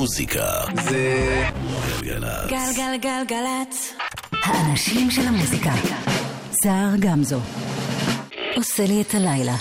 המוזיקה זה גלגלצ. גלגלגלגלצ. האנשים של המוזיקה. סער גמזו. עושה לי את הלילה.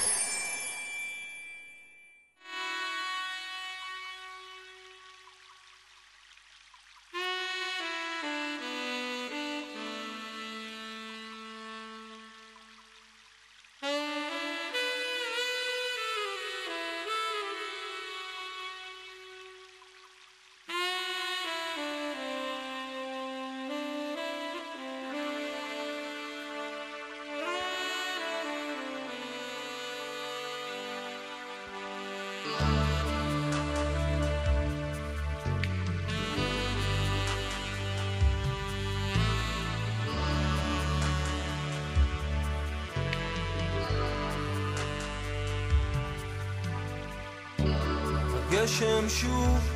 you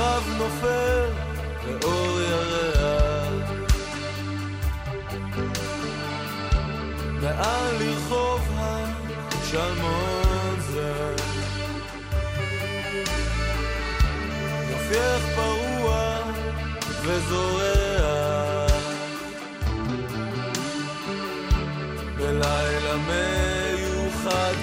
כוכב נופל באור ירח. מעל לרחוב השלמון זה. יופייך פרוע וזורח. בלילה מיוחד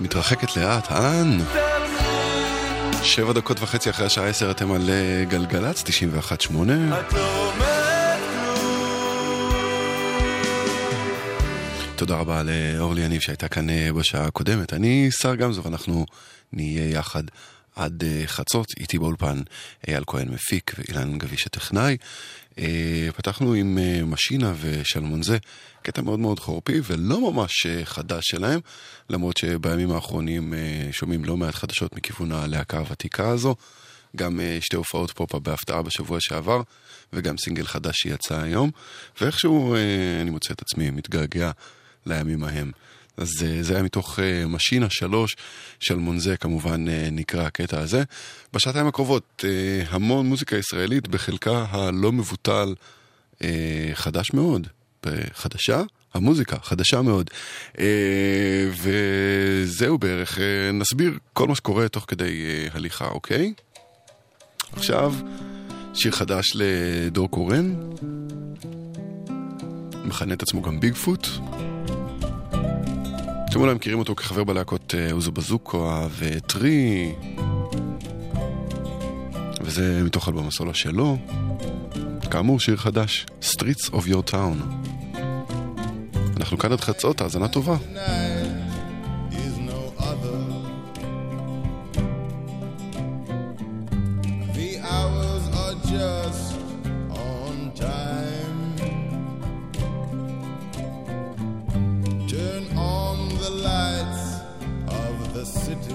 מתרחקת לאט. תלכי, שבע דקות וחצי אחרי השעה עשר אתם על אה, גלגלצ, 91.8. את לא. תודה רבה לאורלי יניב שהייתה כאן אה, בשעה הקודמת. אני שר גמזו ואנחנו נהיה יחד עד uh, חצות, איתי באולפן אייל כהן מפיק ואילן גביש הטכנאי. Uh, פתחנו עם uh, משינה ושלמון זה, קטע מאוד מאוד חורפי ולא ממש uh, חדש שלהם, למרות שבימים האחרונים שומעים לא מעט חדשות מכיוון הלהקה הוותיקה הזו. גם שתי הופעות פופ בהפתעה בשבוע שעבר, וגם סינגל חדש שיצא היום, ואיכשהו אני מוצא את עצמי מתגעגע לימים ההם. אז uh, זה היה מתוך uh, משינה שלוש של מונזה, כמובן uh, נקרא הקטע הזה. בשעתיים הקרובות המון מוזיקה ישראלית, בחלקה הלא מבוטל חדש מאוד. חדשה? המוזיקה, חדשה מאוד. וזהו בערך, נסביר כל מה שקורה תוך כדי הליכה, אוקיי? עכשיו, שיר חדש לדור קורן, מכנה את עצמו גם ביג פוט. אתם אולי מכירים אותו כחבר בלהקות אוזו בזוקו וטרי, וזה מתוך אלבום הסולו שלו. כאמור, שיר חדש, Streets of Your Town. אנחנו כאן עד חצות, האזנה טובה. to do.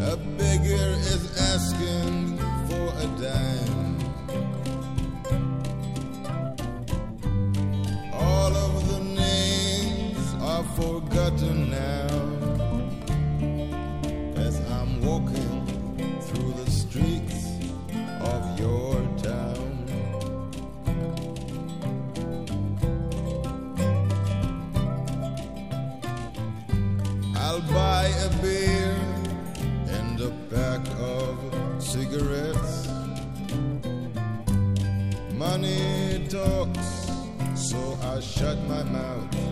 A beggar is asking for a dime. All of the names are forgotten now. As I'm walking through the streets of your beer and a pack of cigarettes. Money talks, so I shut my mouth.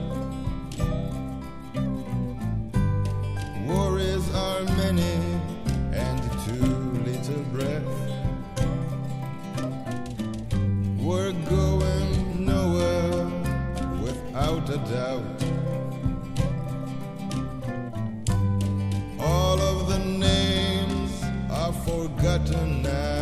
tonight.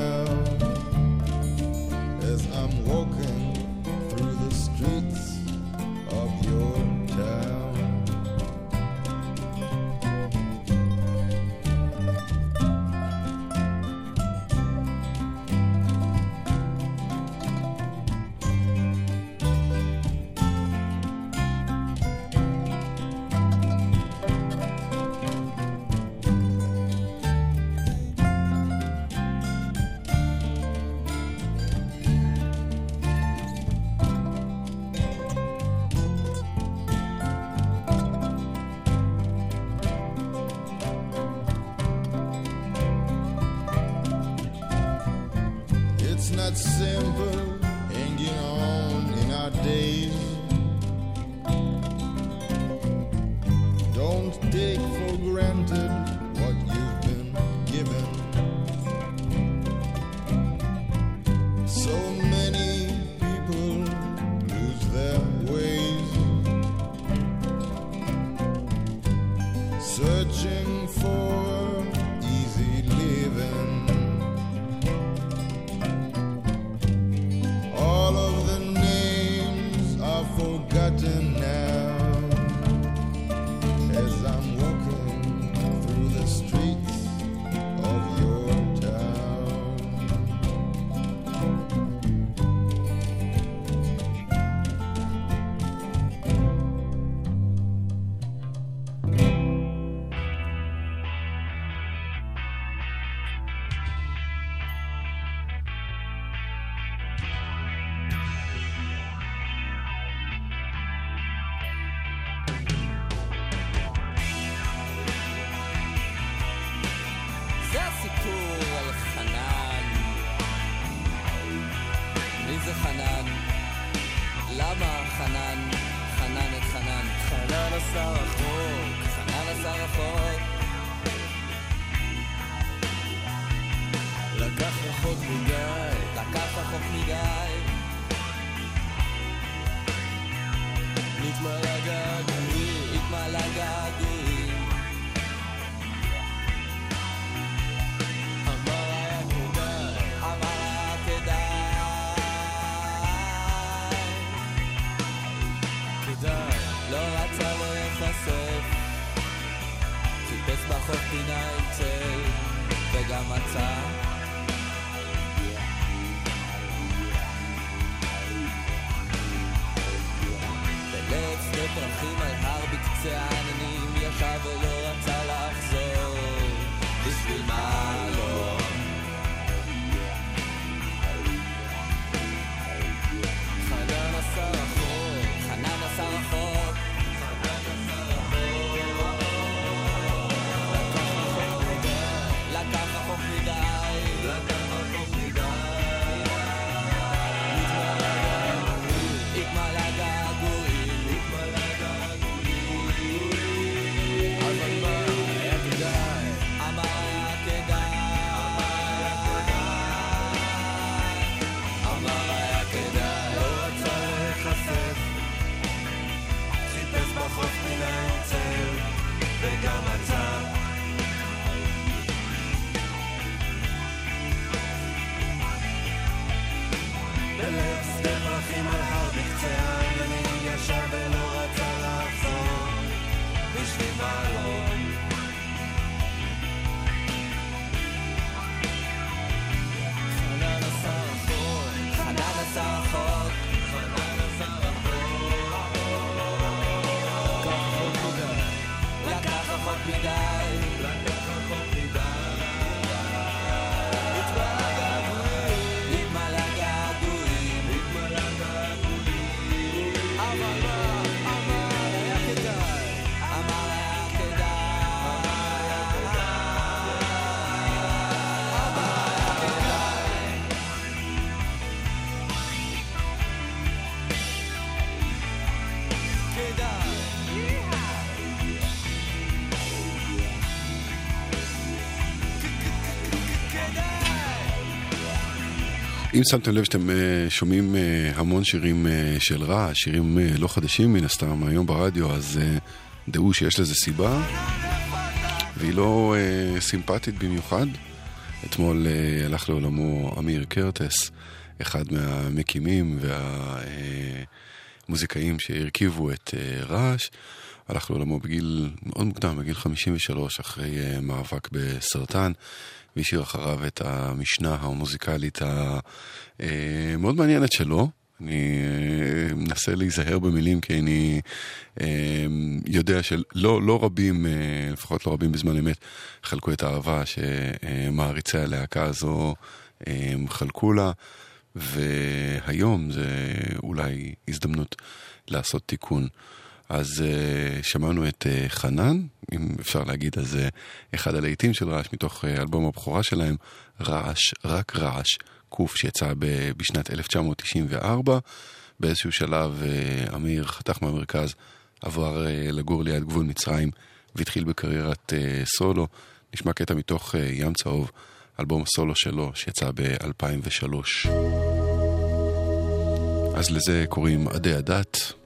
אם שמתם לב שאתם אה, שומעים אה, המון שירים אה, של רעש, שירים לא חדשים מן הסתם היום ברדיו, אז דעו שיש לזה סיבה, והיא לא סימפטית במיוחד. אתמול הלך לעולמו אמיר קרטס, אחד מהמקימים והמוזיקאים שהרכיבו את רעש. הלך לעולמו בגיל מאוד מוקדם, בגיל 53, אחרי מאבק בסרטן, והשאיר אחריו את המשנה המוזיקלית המאוד מעניינת שלו. אני אה, מנסה להיזהר במילים כי אני אה, יודע שלא לא רבים, אה, לפחות לא רבים בזמן אמת, חלקו את האהבה שמעריצי הלהקה הזו אה, חלקו לה, והיום זה אולי הזדמנות לעשות תיקון. אז uh, שמענו את uh, חנן, אם אפשר להגיד, אז uh, אחד הלהיטים של רעש מתוך uh, אלבום הבכורה שלהם, רעש, רק רעש, קוף, שיצא ב- בשנת 1994. באיזשהו שלב uh, אמיר חתך מהמרכז, עבר uh, לגור ליד גבול מצרים והתחיל בקריירת uh, סולו. נשמע קטע מתוך uh, ים צהוב, אלבום הסולו שלו, שיצא ב-2003. אז לזה קוראים עדי הדת.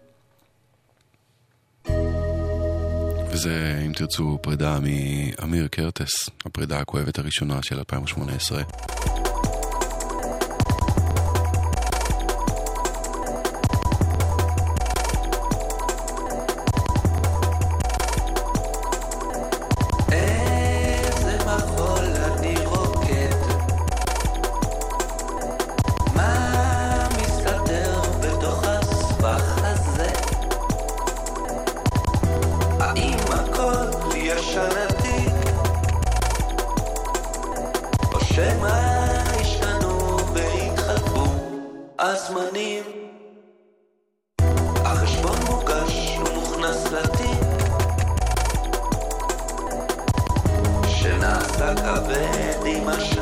וזה, אם תרצו, פרידה מאמיר קרטס, הפרידה הכואבת הראשונה של 2018. הזמנים? החשבון מוגש ומוכנס לתיק שנעשה כבד עם השנים.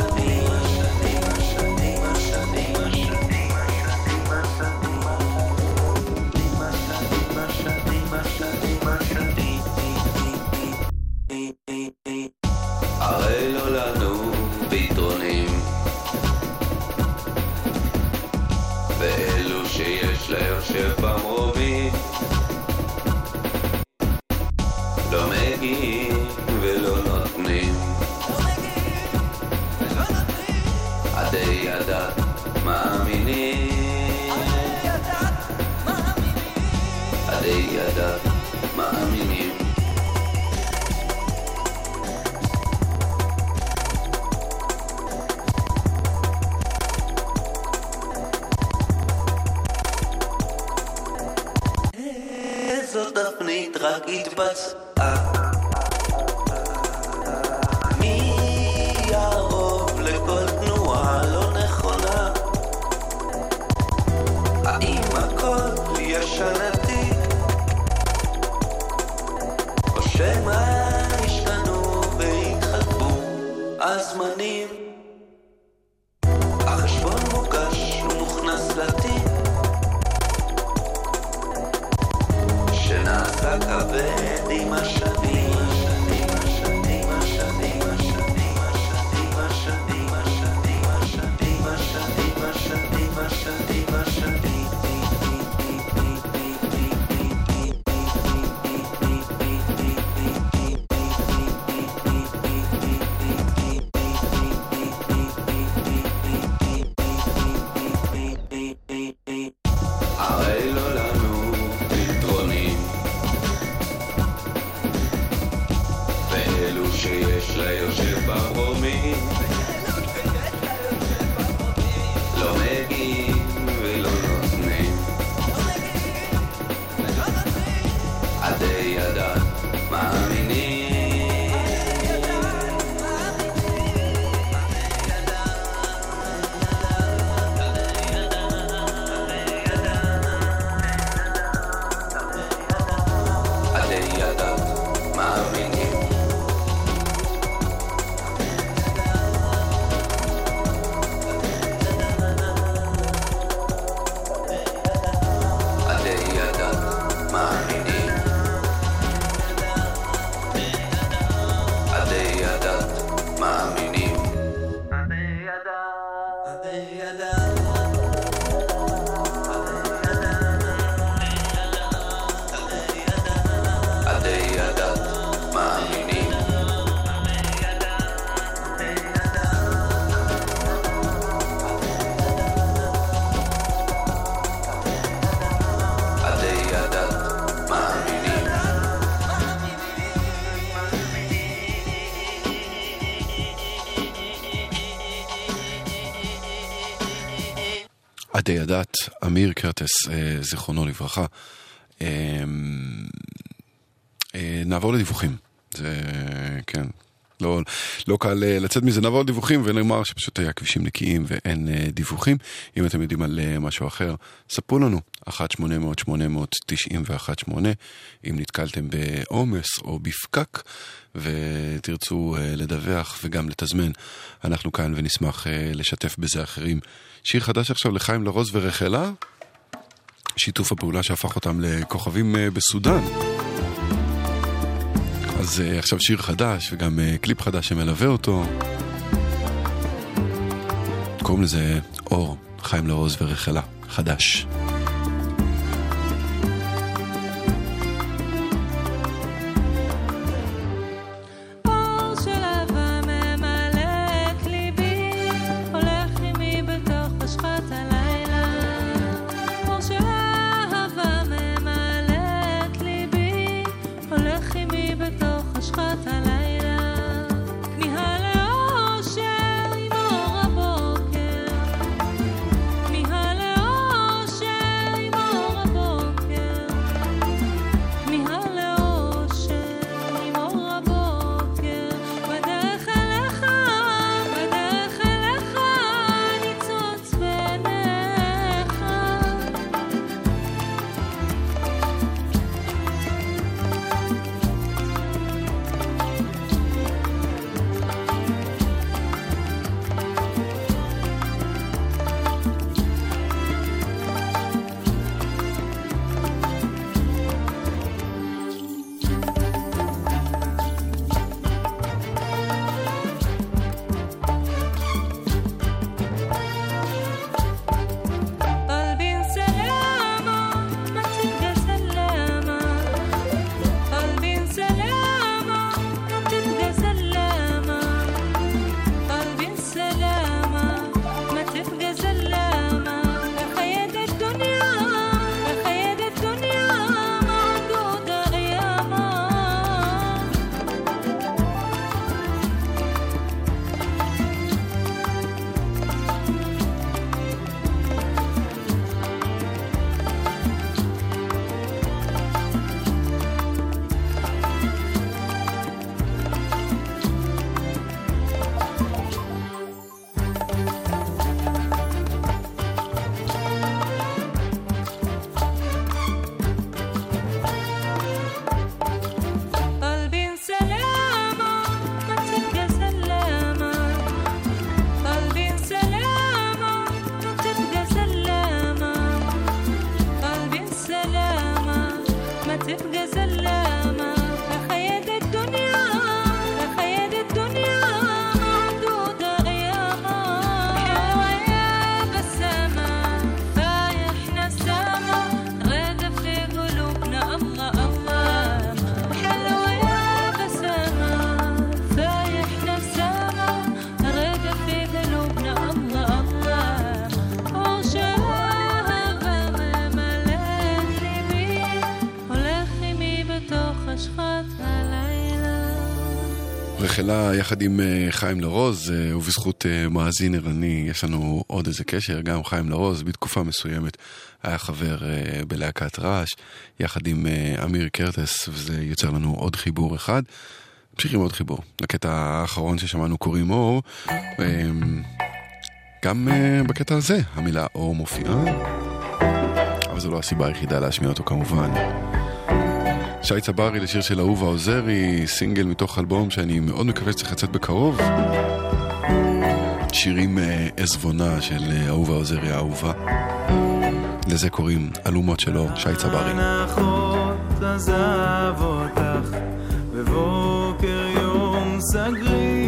עדי הדת, אמיר קרטס, אה, זיכרונו לברכה. אה, אה, נעבור לדיווחים. זה, כן, לא, לא קל אה, לצאת מזה. נעבור לדיווחים ונאמר שפשוט היה כבישים נקיים ואין אה, דיווחים. אם אתם יודעים על אה, משהו אחר, ספרו לנו, 1-800-891-8, אם נתקלתם בעומס או בפקק ותרצו לדווח וגם לתזמן, אנחנו כאן ונשמח לשתף בזה אחרים. שיר חדש עכשיו לחיים לרוז ורחלה, שיתוף הפעולה שהפך אותם לכוכבים בסודאן. אז uh, עכשיו שיר חדש וגם uh, קליפ חדש שמלווה אותו. קוראים לזה אור, חיים לרוז ורחלה, חדש. שלה יחד עם אה, חיים לרוז, אה, ובזכות אה, מאזין ערני יש לנו עוד איזה קשר, גם חיים לרוז בתקופה מסוימת היה חבר בלהקת רעש, יחד עם אמיר קרטס, וזה יוצר לנו עוד חיבור אחד. נמשיך עם עוד חיבור, לקטע האחרון ששמענו קוראים אור. אה, גם בקטע הזה המילה אור מופיעה, אבל זו לא הסיבה היחידה להשמיע אותו כמובן. שי צברי לשיר של אהובה עוזרי, סינגל מתוך אלבום שאני מאוד מקווה שצריך לצאת בקרוב. שירים אה, עזבונה של אה, אהובה עוזרי האהובה. לזה קוראים אלומות שלו, שי צברי. עזב אותך בבוקר יום סגריר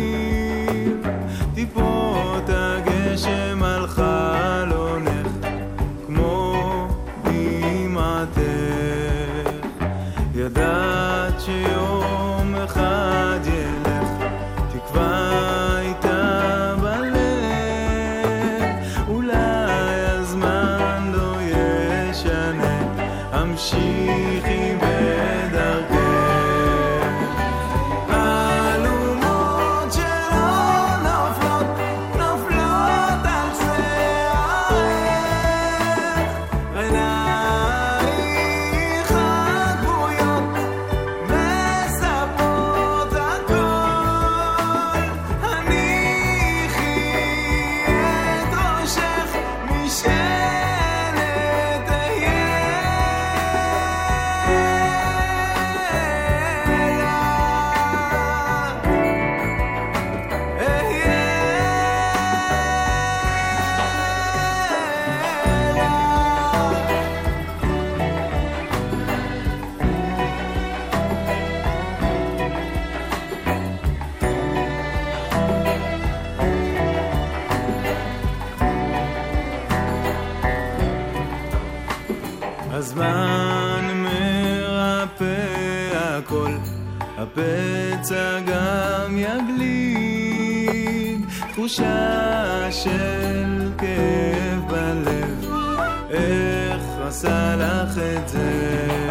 הפצע גם יגליד, תחושה של כאב בלב, איך עשה לך את זה?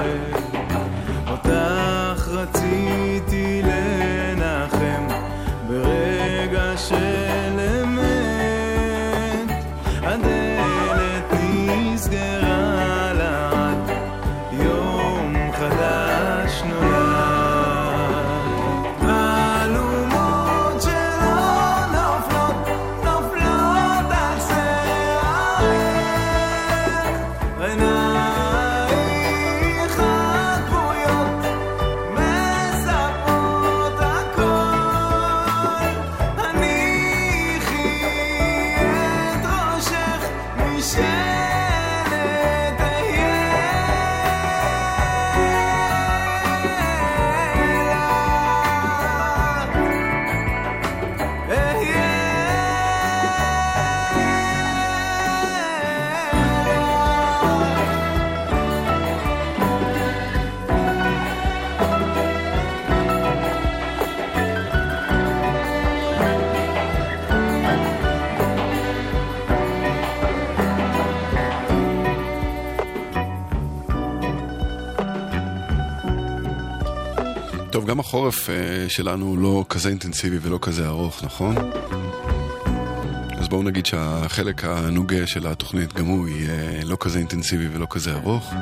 טוב, גם החורף אה, שלנו לא כזה אינטנסיבי ולא כזה ארוך, נכון? אז בואו נגיד שהחלק הנוגה של התוכנית גם הוא יהיה לא כזה אינטנסיבי ולא כזה ארוך.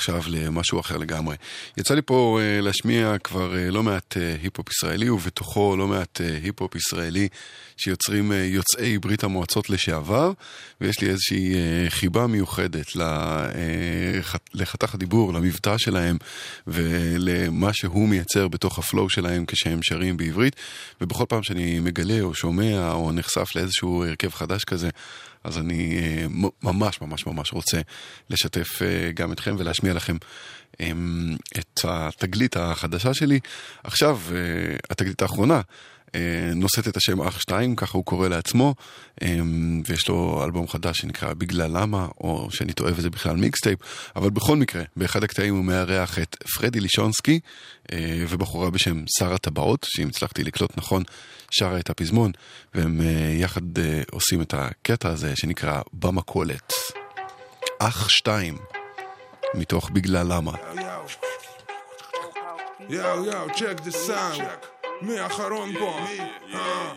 ועכשיו למשהו אחר לגמרי. יצא לי פה אה, להשמיע כבר אה, לא מעט אה, היפ-הופ ישראלי, ובתוכו לא מעט אה, היפ-הופ ישראלי שיוצרים אה, יוצאי ברית המועצות לשעבר, ויש לי איזושהי אה, חיבה מיוחדת אה, לחתך הדיבור, למבטא שלהם, ולמה שהוא מייצר בתוך הפלואו שלהם כשהם שרים בעברית, ובכל פעם שאני מגלה או שומע או נחשף לאיזשהו הרכב חדש כזה, אז אני אה, ממש ממש ממש רוצה לשתף אה, גם אתכם ולהשמיע לכם אמ, את התגלית החדשה שלי. עכשיו, אה, התגלית האחרונה. נושאת את השם אח שתיים, ככה הוא קורא לעצמו, אמ, ויש לו אלבום חדש שנקרא בגלל למה, או שאני טועה וזה בכלל מיקסטייפ, אבל בכל מקרה, באחד הקטעים הוא מארח את פרדי לישונסקי, ובחורה בשם שרה טבעות, שאם הצלחתי לקלוט נכון, שרה את הפזמון, והם אה, יחד אה, עושים את הקטע הזה שנקרא במכולת. אח שתיים, מתוך בגלל למה. יאו יאו, צ'ק דה סאונד. מי האחרון פה? אה,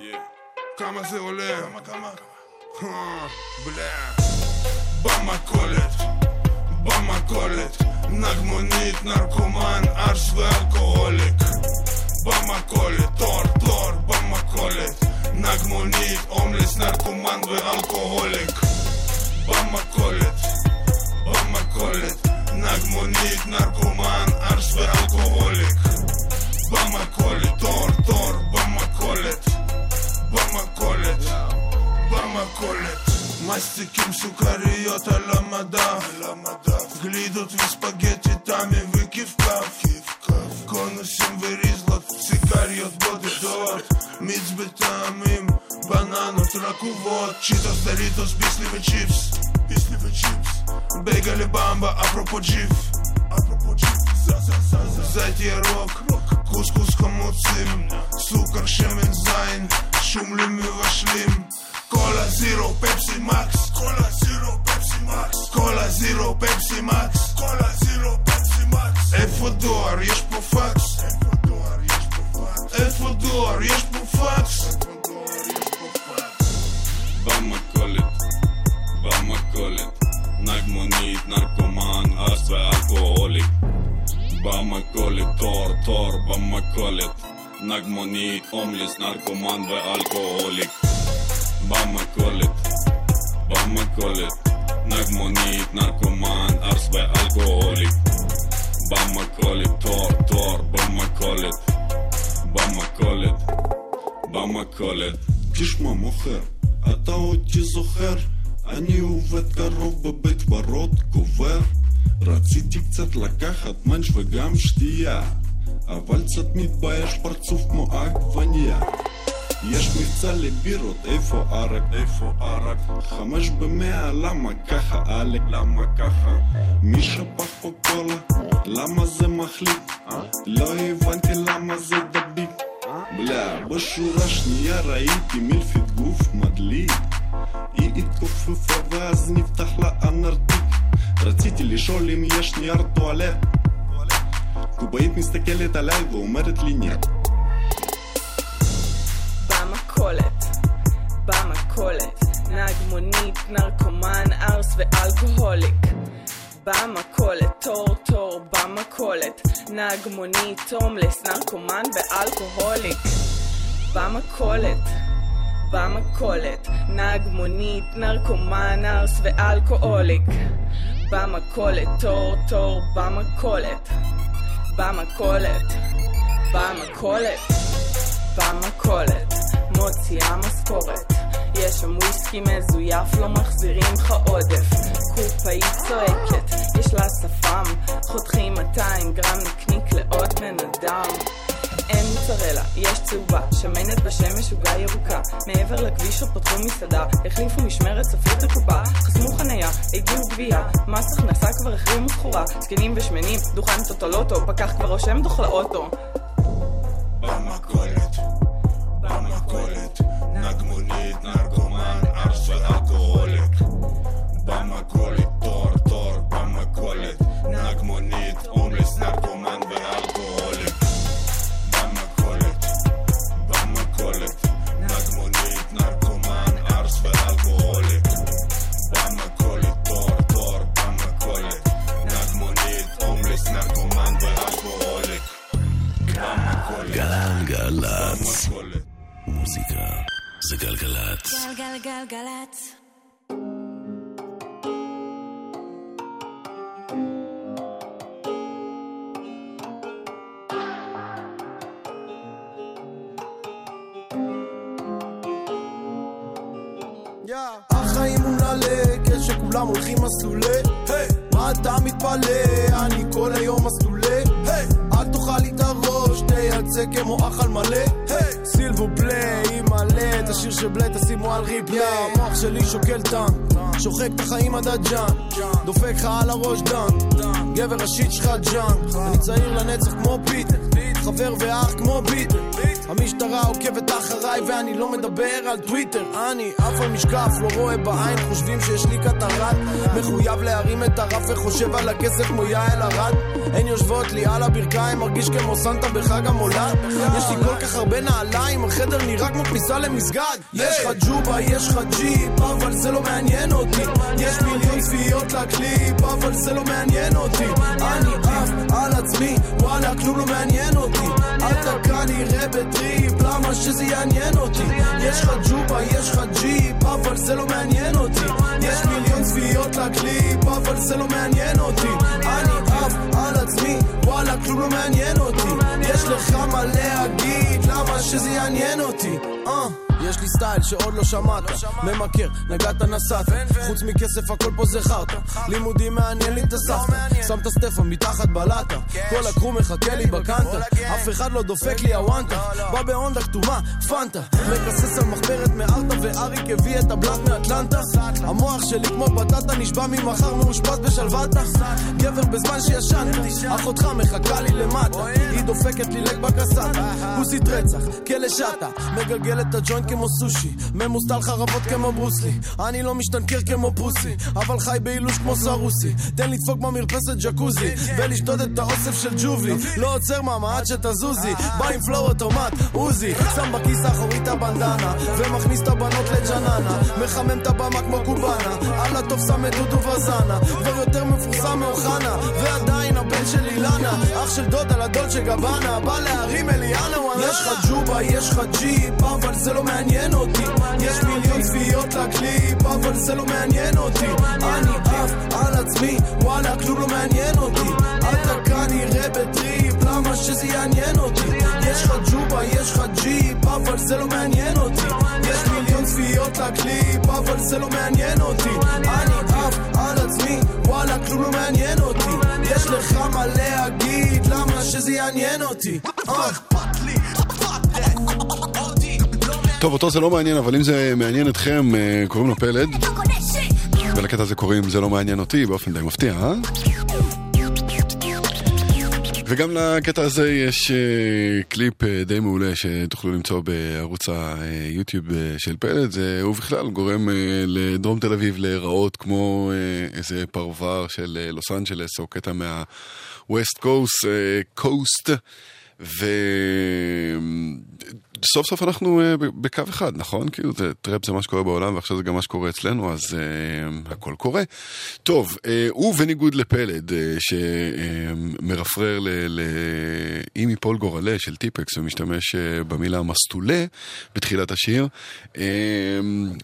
כמה זה עולה? כמה כמה? בלה. במכולת, במכולת, נהג מונית, נרקומן, ארס ואלכוהוליק. במכולת, תור, תור, במכולת, נהג מונית, הומלס, נרקומן ואלכוהוליק. במכולת, במכולת, נהג מונית, נרקומן, ארס ואלכוהוליק. במכולת, תור, תור, במכולת, במכולת, במכולת. Мастиким сукариот а-ля Глидот ви спагети там и ви В конусим ви ризлат, сикариот бъде дот Мицбета им, бананът ръковод Читас даритос, бисливе чипс. Бисливе чипс. Бегали бамба, апропо джиф, Апропо джив, за за за за. Зайти рок, кускус хамуцим Сукар шемен зайн, шум ли ми вашлим קולה זירו, פפסי מקס, קולה זירו, פפסי מקס, קולה זירו, פפסי מקס, קולה זירו, פפסי מקס. איפה דואר? יש פה פקס. איפה דואר? יש פה פקס. איפה דואר? יש פה פקס. במכולת, במכולת, נהג מונית, נרקומן, ארס ואלכוהוליק. במכולת, תור, תור, במכולת, נהג מונית, הומלס, נרקומן ואלכוהוליק. במכולת, במכולת, נהג מונית, נרקומן, ארס ואלכוהוליק. במכולת, תור, תור, במכולת, במכולת, במכולת. תשמע מוכר, אתה אותי זוכר? אני עובד קרוב בבית קברות קובר. רציתי קצת לקחת מאנץ' וגם שתייה, אבל קצת מתבייש פרצוף כמו עגבניה. יש מבצע לבירות, איפה ערק? איפה ערק? חמש במאה, למה ככה, עלק? למה ככה? מי שפך פה קולה? למה זה מחליק? לא הבנתי למה זה דביק. בלה, בשורה שנייה ראיתי מלפית גוף מדליק. היא התכופפה ואז נפתח לה הנרתיק. רציתי לשאול אם יש נייר טואלט. קובאית מסתכלת עליי ואומרת לי נייר. במכולת, נהג מונית, נרקומן, ארס ואלכוהוליק. במכולת, תור תור במכולת, נהג מונית, הומלס, נרקומן ואלכוהוליק. במכולת, במכולת, נהג מונית, נרקומן, ארס ואלכוהוליק. במכולת, תור תור במכולת, במכולת, במכולת. במכולת, מוציאה משכורת. יש שם וויסקי מזויף, לא מחזירים לך עודף. קופאית צועקת, יש לה שפם, חותכים 200 גרם נקניק לעוד בן אדם. אין מוצרלה, יש צהובה, שמנת בשמש עוגה ירוקה. מעבר לכביש עוד פתחו מסעדה, החליפו משמרת, ספרו את הקופה, חסמו חניה, הגיעו גבייה, מס הכנסה כבר החרימו סחורה, זקנים ושמנים, דוכן טוטולוטו, פקח כבר רושם דוח לאוטו. במכולת, במכולת, נהג מונית, נרקומן, ארס ואלכוהוליק. במכולת, תור, תור, במכולת, נהג מונית, הומלס, נרקומן זה גלגלצ. גלגלגלגלצ. החיים הוא נעלה, כשכולם הולכים מסלולי היי, מה אתה מתפלא? אני כל היום מסלולי היי, אל תאכל לי את הראש, תייצא כמו אכל מלא היי, סילבו פליי, אימא'לה, את השיר של בליי תשימו על ריפליי המוח שלי שוקל טנק, שוחק את החיים עד הג'אן דופק לך על הראש דן. גבר השיט שלך ג'אנק אני צעיר לנצח כמו פיטר חבר ואח כמו ביטר המשטרה עוקבת אחריי ואני לא מדבר על טוויטר. אני עף על משקף, לא רואה בעין, חושבים שיש לי קטרת מחויב להרים את הרף וחושב על הכסף כמו יעל ארד. הן יושבות לי על הברכיים, מרגיש כמו סנטה בחג המולד. יש לי כל כך הרבה נעליים, החדר נראה כמו כניסה למסגד. יש לך ג'ובה, יש לך ג'יפ, אבל זה לא מעניין אותי. יש מיליון צפיות לקליפ, אבל זה לא מעניין אותי. אני עף על עצמי, וואלה כלום לא מעניין אותי. אתה כנראה בטריפ, למה שזה יעניין אותי יש לך ג'ובה, יש לך ג'יפ, אבל זה לא מעניין אותי יש מיליון צפיות לקליפ, אבל זה לא מעניין אותי אני עף על עצמי, וואלה כלום לא מעניין אותי יש לך מה להגיד, למה שזה יעניין אותי אה יש לי סטייל שעוד לא שמעת. ממכר, נגעת נסעת. חוץ מכסף הכל פה זה חרטא. לימודים מעניין לי את הסבתא. שם את הסטפה מתחת בלטה. כל הקרו מחכה לי בקנטה. אף אחד לא דופק לי הוואנטה. בא בהונדה כתומה, פנטה. מקסס על מחברת מארטה ואריק הביא את הבלאט מאטלנטה. המוח שלי כמו בטטה נשבע ממחר מאושפז בשלוותה. גבר בזמן שישנתי אחותך מחכה לי למטה. היא דופקת לי לג בקסטה. כוסית רצח, כלא שטה. מגלגל את הג'וינט כמו סושי ממוסטל חרבות כמו ברוסלי. אני לא משתנקר כמו פוסי אבל חי באילוש כמו סרוסי. תן לדפוק במרפסת ג'קוזי ולשתות את האוסף של ג'ובי לא עוצר מאמה עד שתזוזי בא עם פלואו אוטומט עוזי. שם בכיס האחורי את הבנדנה ומכניס את הבנות לג'ננה. מחמם את הבמה כמו קובאנה על הטוב שם את דודו וזנה. כבר יותר מפורסם מאוחנה ועדיין הבן של אילנה. אח של דוד על הדולצ'ה גבנה בא להרים אליאנה. יש לך ג'ובה יש לך ג'יפ אבל זה לא מעניין אותי. יש מיליון צפיות לקליפ אבל זה לא מעניין אותי. אני עף על עצמי וואלה כלום לא מעניין אותי. אתה כנראה בטריפ למה שזה יעניין אותי? יש לך ג'ובה יש לך ג'יפ אבל זה לא מעניין אותי. יש מיליון צפיות לקליפ אבל זה לא מעניין אותי. אני עף על עצמי וואלה כלום לא מעניין אותי. יש לך מה להגיד למה שזה יעניין אותי? אה. טוב, אותו זה לא מעניין, אבל אם זה מעניין אתכם, אה, קוראים לו פלד. ולקטע הזה קוראים זה לא מעניין אותי, באופן די מפתיע, אה? וגם לקטע הזה יש uh, קליפ uh, די מעולה שתוכלו למצוא בערוץ היוטיוב של פלד, זה, הוא בכלל גורם לדרום תל אביב להיראות כמו איזה פרבר של לוס אנג'לס או קטע Coast, אה, Coast, ו... סוף סוף אנחנו אה, בקו אחד, נכון? כאילו זה, טראפ זה מה שקורה בעולם ועכשיו זה גם מה שקורה אצלנו, אז אה, הכל קורה. טוב, אה, הוא בניגוד לפלד, אה, שמרפרר אה, לאם יפול גורלה של טיפקס ומשתמש אה, במילה מסטולה בתחילת השיר, uh,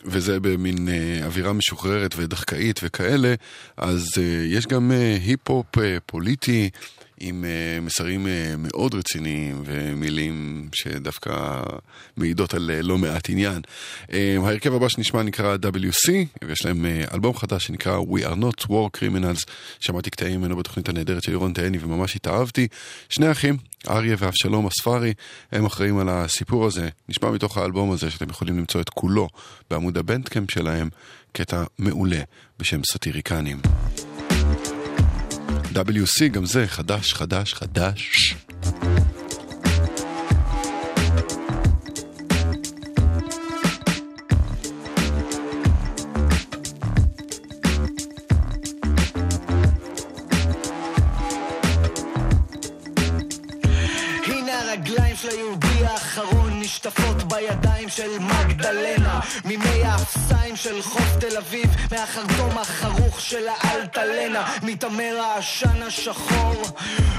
וזה במין uh, אווירה משוחררת ודחקאית וכאלה, אז uh, יש גם היפ-הופ uh, פוליטי. עם uh, מסרים uh, מאוד רציניים ומילים שדווקא מעידות על uh, לא מעט עניין. ההרכב הבא שנשמע נקרא WC, ויש להם אלבום חדש שנקרא We are not war criminals, שמעתי קטעים ממנו בתוכנית הנהדרת של לירון תהני וממש התאהבתי. שני אחים, אריה ואבשלום אספרי, הם אחראים על הסיפור הזה. נשמע מתוך האלבום הזה שאתם יכולים למצוא את כולו בעמוד הבנדקאמפ שלהם, קטע מעולה בשם סאטיריקנים. WC, גם זה חדש, חדש, חדש. הנה בידיים של מגדלנה ממי האפסיים של חוף תל אביב מהחרטום החרוך של האלטלנה. מתעמר העשן השחור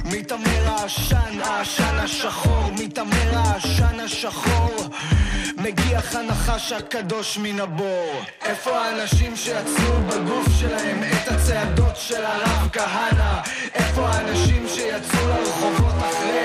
מתעמר העשן, העשן השחור מתעמר העשן השחור. מגיח הנחש הקדוש מן הבור. איפה האנשים שיצרו בגוף שלהם את הצעדות של הרב כהנא? איפה האנשים שיצאו לרחובות אחרי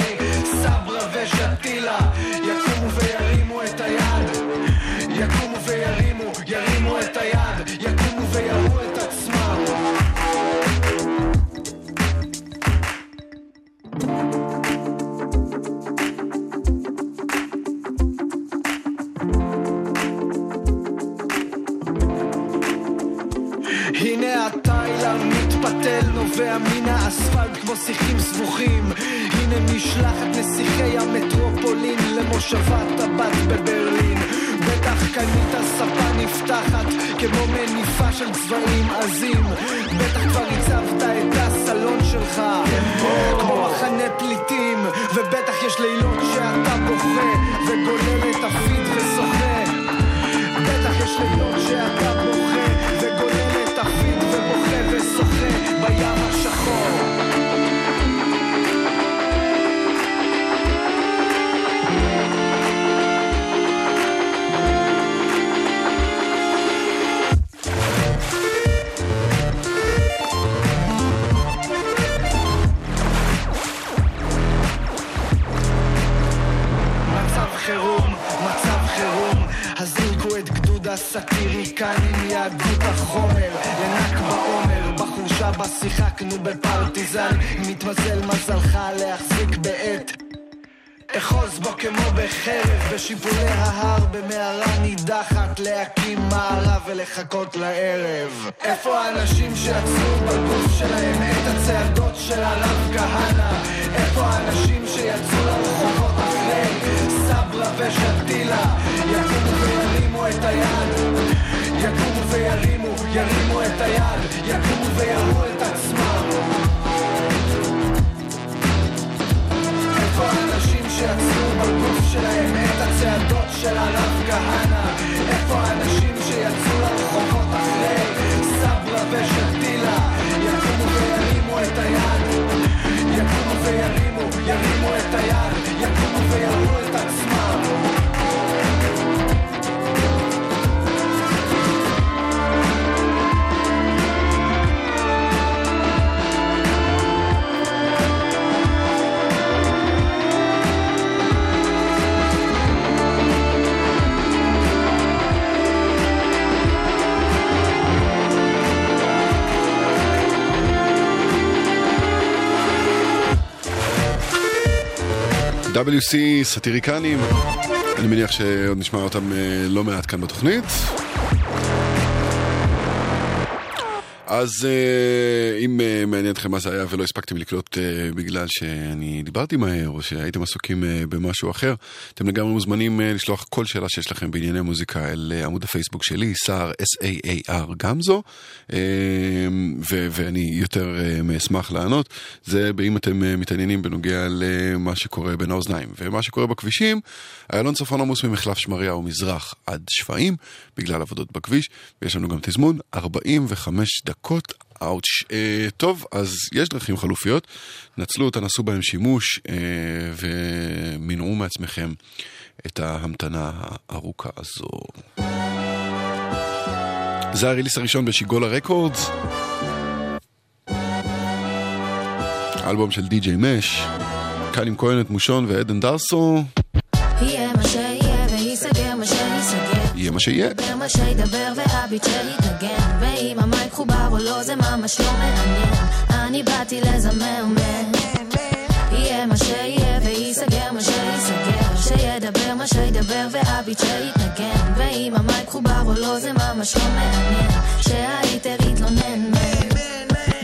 WC סאטיריקנים, אני מניח שעוד נשמע אותם אה, לא מעט כאן בתוכנית. אז אה, אם אה, מעניין אתכם מה זה היה ולא הספקתם לקלוט בגלל שאני דיברתי מהר או שהייתם עסוקים במשהו אחר, אתם לגמרי מוזמנים לשלוח כל שאלה שיש לכם בענייני מוזיקה אל עמוד הפייסבוק שלי, סער S-A-A-R גמזו, ו- ואני יותר אה, מאשמח לענות. זה אם אתם אה, מתעניינים בנוגע למה שקורה בין האוזניים. ומה שקורה בכבישים, איילון צפון עמוס ממחלף שמריהו מזרח עד שפיים, בגלל עבודות בכביש, ויש לנו גם תזמון 45 דקות. אאוץ'. אה, טוב, אז יש דרכים חלופיות, נצלו אותן, עשו בהן שימוש אה, ומנעו מעצמכם את ההמתנה הארוכה הזו. זה הריליס הראשון בשיגולה רקורדס. אלבום של די.ג'יי מש, כאן עם כהן את מושון ועדן דרסו, יהיה מה שיהיה וייסגר מה שייסגר יהיה מה שיהיה. ידבר מה שידבר והביט שיתנגן ואם המייק חובר או לא זה ממש לא מעניין אני באתי לזמרמן יהיה מה שיהיה שידבר מה שידבר והביט שיתנגן. ואם המייק חובר או לא זה ממש לא מעניין. שההיטר יתלונן.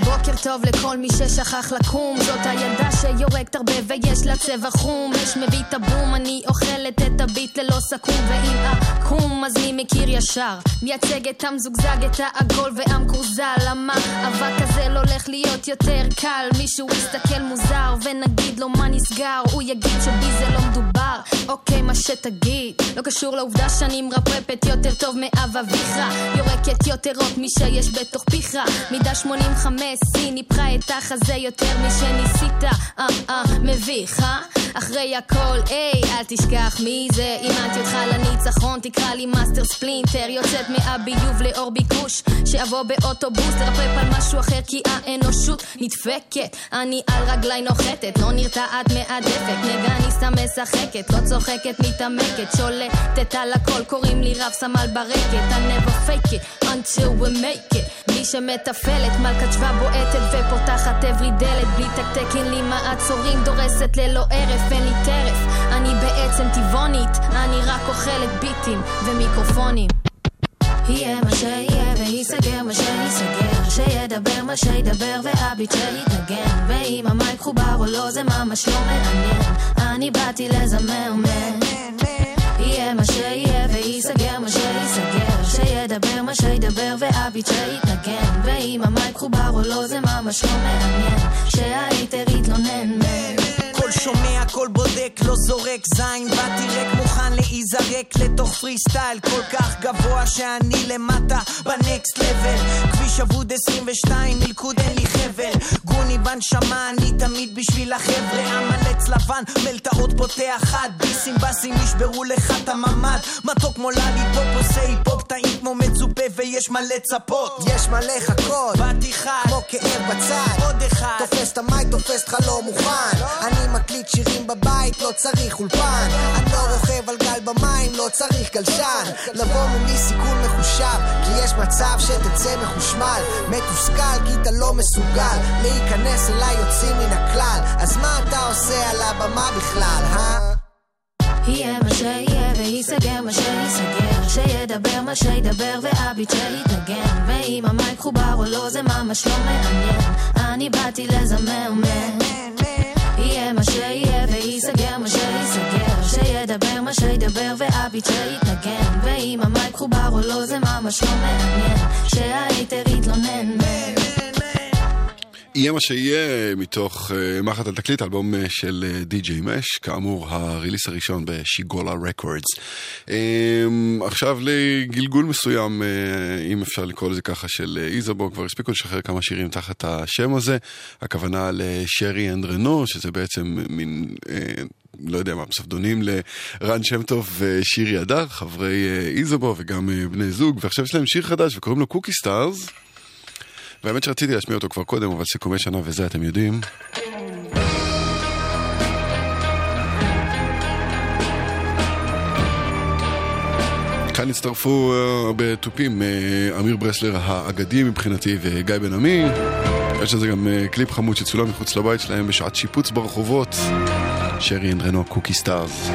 בוקר טוב לכל מי ששכח לקום. זאת הילדה שיורקת הרבה ויש לה צבע חום. אש מביא את הבום אני אוכלת את הביט ללא סכו"ם. ואם עקום אז מי מכיר ישר? מייצג את המזוגזג את העגול והמקורזל. למה אבק הזה לא הולך להיות יותר קל? מישהו יסתכל מוזר ונגיד לו מה נסגר. הוא יגיד שבי זה לא מדובר אוקיי מה שתגיד. לא קשור לעובדה שאני מרפרפת יותר טוב מאב אביך יורקת יותר רוק משש בתוך פיך. מידה 85 סי ניפחה את החזה יותר משניסית. אה אה מביך אה? אחרי הכל היי אל תשכח מי זה. אימנתי אותך לניצחון תקרא לי מאסטר ספלינטר. יוצאת מהביוב לאור ביקוש. שאבוא באוטובוס לרפרפ על משהו אחר כי האנושות נדפקת. אני על רגליי נוחתת לא נרתעת מהדפק. נגניסטה משחקת לא צוחקת מתעמקת שולטת על הכל קוראים לי רב סמל ברקת I never fake it until we make it. מי שמתפעלת מלכת שבא בועטת ופותחת עברי דלת בלי תקתקין לי מעצורים דורסת ללא הרף אין לי טרף. אני בעצם טבעונית אני רק אוכלת ביטים ומיקרופונים יהיה מה שיהיה וייסגר מה שייסגר. שידבר מה שידבר והביט שיתנגן. ואם המייק חובר או לא זה ממש לא מעניין. אני באתי לזמר מן יהיה מה שיהיה וייסגר מה שייסגר שידבר מה שידבר והביט שיתנגן. ואם המייק חובר או לא זה ממש לא מעניין. שההיטר יתלונן מן קול שומע, קול בודק, לא זורק זין. באתי ריק מוכן להיזרק לתוך פרי סטייל כל כך גבוה שאני למטה בנקסט לבל. כביש אבוד 22, מלכוד אין לי חבל. גוני בנשמה, אני תמיד בשביל החבר'ה. המלץ לבן, מלטעות פותח חד. ביסים בסים ישברו לך את הממ"ד. מתוק כמו לליפופ עושה היפופ טעים כמו מצופה ויש מלא צפות. יש מלא חכות, באתי חד, כמו כאב בצד. עוד אחד. תופס את המייק, תופס אותך לא מוכן. אני מקליט שירים בבית, לא צריך אולפן. אני לא רוכב על גל במים, לא צריך גלשן. לבוא מולי סיכון מחושב כי יש מצב שתצא מחושמל. מתוסכל כי אתה לא מסוגל. להיכנס אליי יוצאים מן הכלל. אז מה אתה עושה על הבמה בכלל, אה? יהיה מה שיהיה וייסגר מה שייסגר שידבר מה שידבר והביט שיתנגן. ואם המייק חובר או לא זה ממש לא מעניין. אני באתי לזמר מה שיהיה וייסגר מה שייסגר שידבר מה שידבר והביט שיתנגן. ואם המייק חובר או לא זה ממש לא מעניין. שההייטר יתלונן יהיה מה שיהיה מתוך uh, מחט על תקליט, אלבום uh, של די.ג'יי מש, כאמור הריליס הראשון בשיגולה רקורדס. Um, עכשיו לגלגול מסוים, uh, אם אפשר לקרוא לזה ככה, של איזובו, כבר הספיקו לשחרר כמה שירים תחת השם הזה, הכוונה ל Shari and Rano, שזה בעצם מין... Uh, לא יודע מה, פסבדונים לרן שם טוב ושירי הדר, חברי איזובו וגם בני זוג, ועכשיו יש להם שיר חדש וקוראים לו Cookie Stars. והאמת שרציתי להשמיע אותו כבר קודם, אבל סיכומי שנה וזה אתם יודעים. כאן הצטרפו uh, בתופים uh, אמיר ברסלר האגדי מבחינתי וגיא בן עמי. יש לזה גם uh, קליפ חמוד שצולם מחוץ לבית שלהם בשעת שיפוץ ברחובות. Shari and Rano Cookie Stars.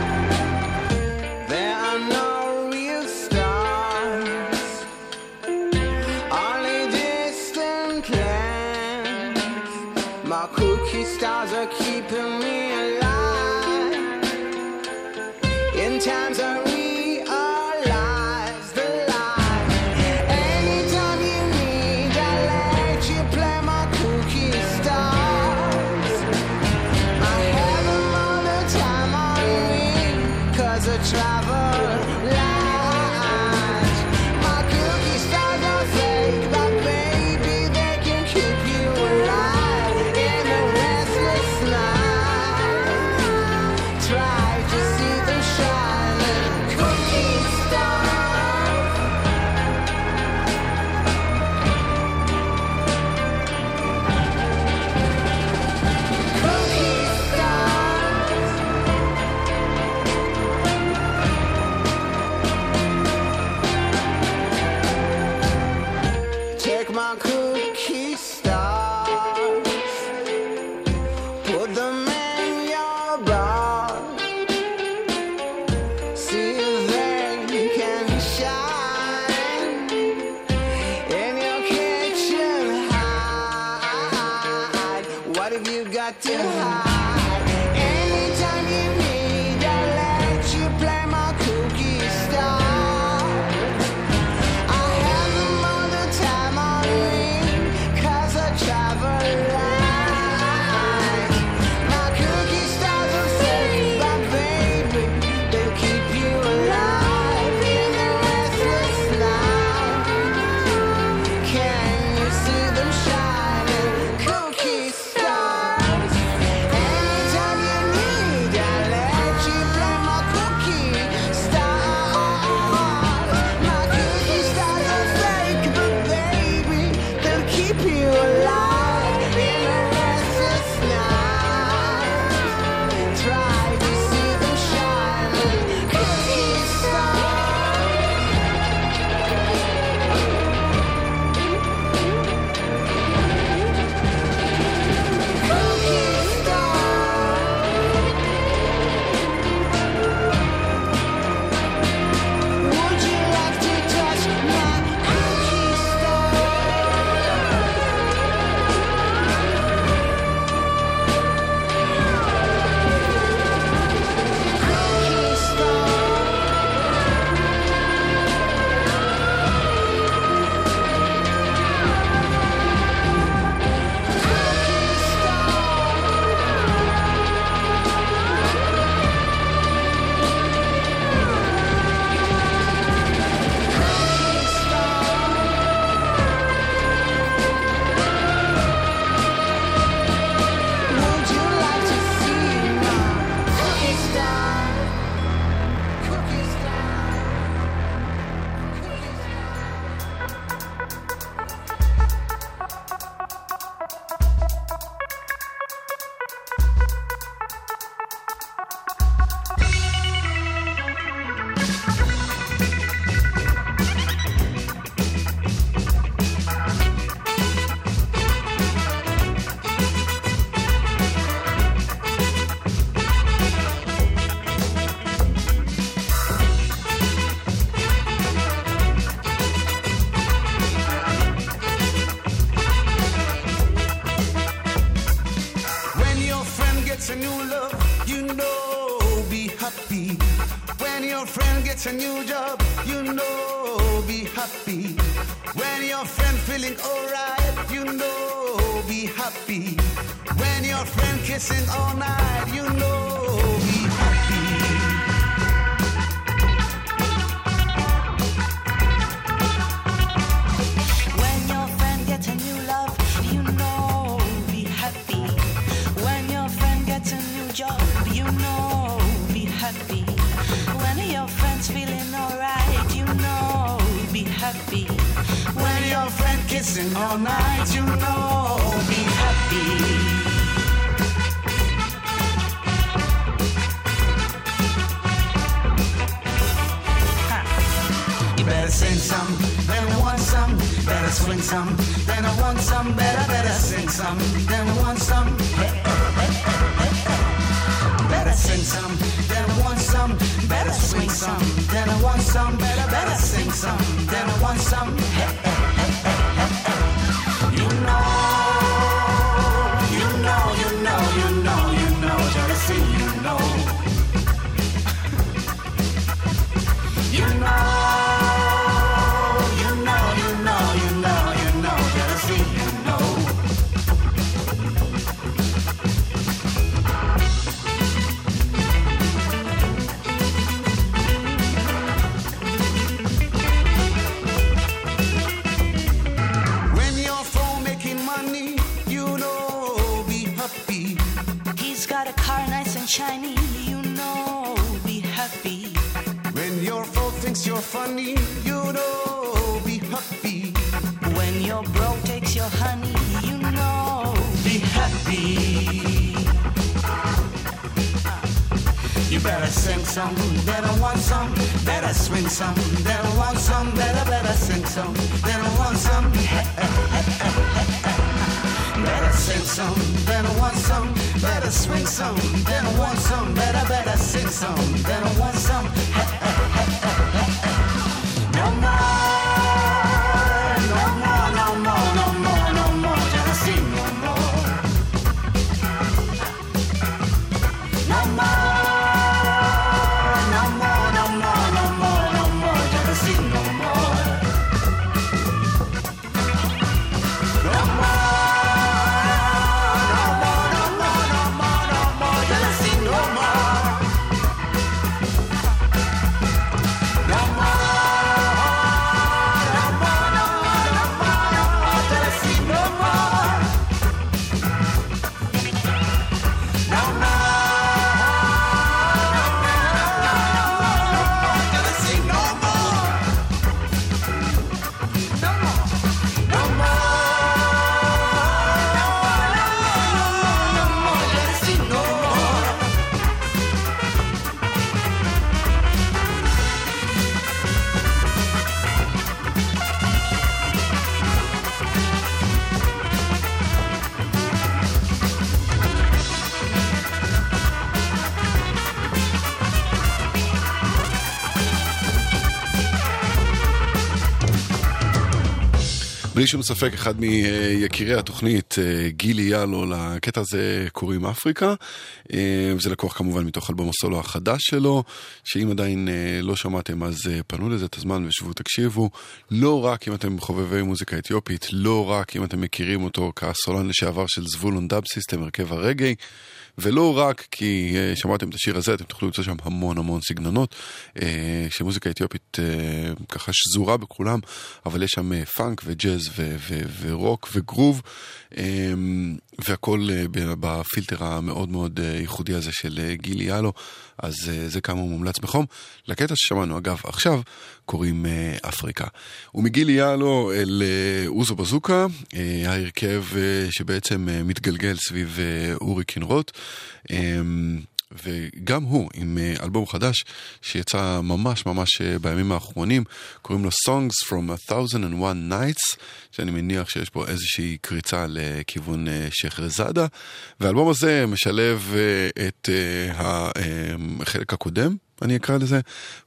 בלי שום ספק, אחד מיקירי התוכנית, אה, גילי יאלו, לקטע הזה קוראים אפריקה. אה, זה לקוח כמובן מתוך אלבום הסולו החדש שלו, שאם עדיין אה, לא שמעתם אז פנו לזה את הזמן ושבו תקשיבו. לא רק אם אתם חובבי מוזיקה אתיופית, לא רק אם אתם מכירים אותו כסולן לשעבר של זבולון דאב סיסטם, הרכב הרגעי. ולא רק כי uh, שמעתם את השיר הזה, אתם תוכלו למצוא שם המון המון סגנונות, uh, שמוזיקה אתיופית uh, ככה שזורה בכולם, אבל יש שם פאנק uh, וג'אז ורוק וגרוב. Uh, והכל אה, בפילטר המאוד מאוד אה, ייחודי הזה של אה, גילי יאלו, אז זה כאמור מומלץ בחום. לקטע ששמענו אגב עכשיו קוראים אפריקה. ומגילי יאלו אל אוזו בזוקה, ההרכב שבעצם מתגלגל סביב אורי קינרוט. אמ, וגם הוא עם אה, אלבום חדש שיצא ממש ממש אה, בימים האחרונים, קוראים לו Songs From 1001 Nights, שאני מניח שיש פה איזושהי קריצה לכיוון אה, שחרזאדה, והאלבום הזה משלב את החלק הקודם אני אקרא לזה,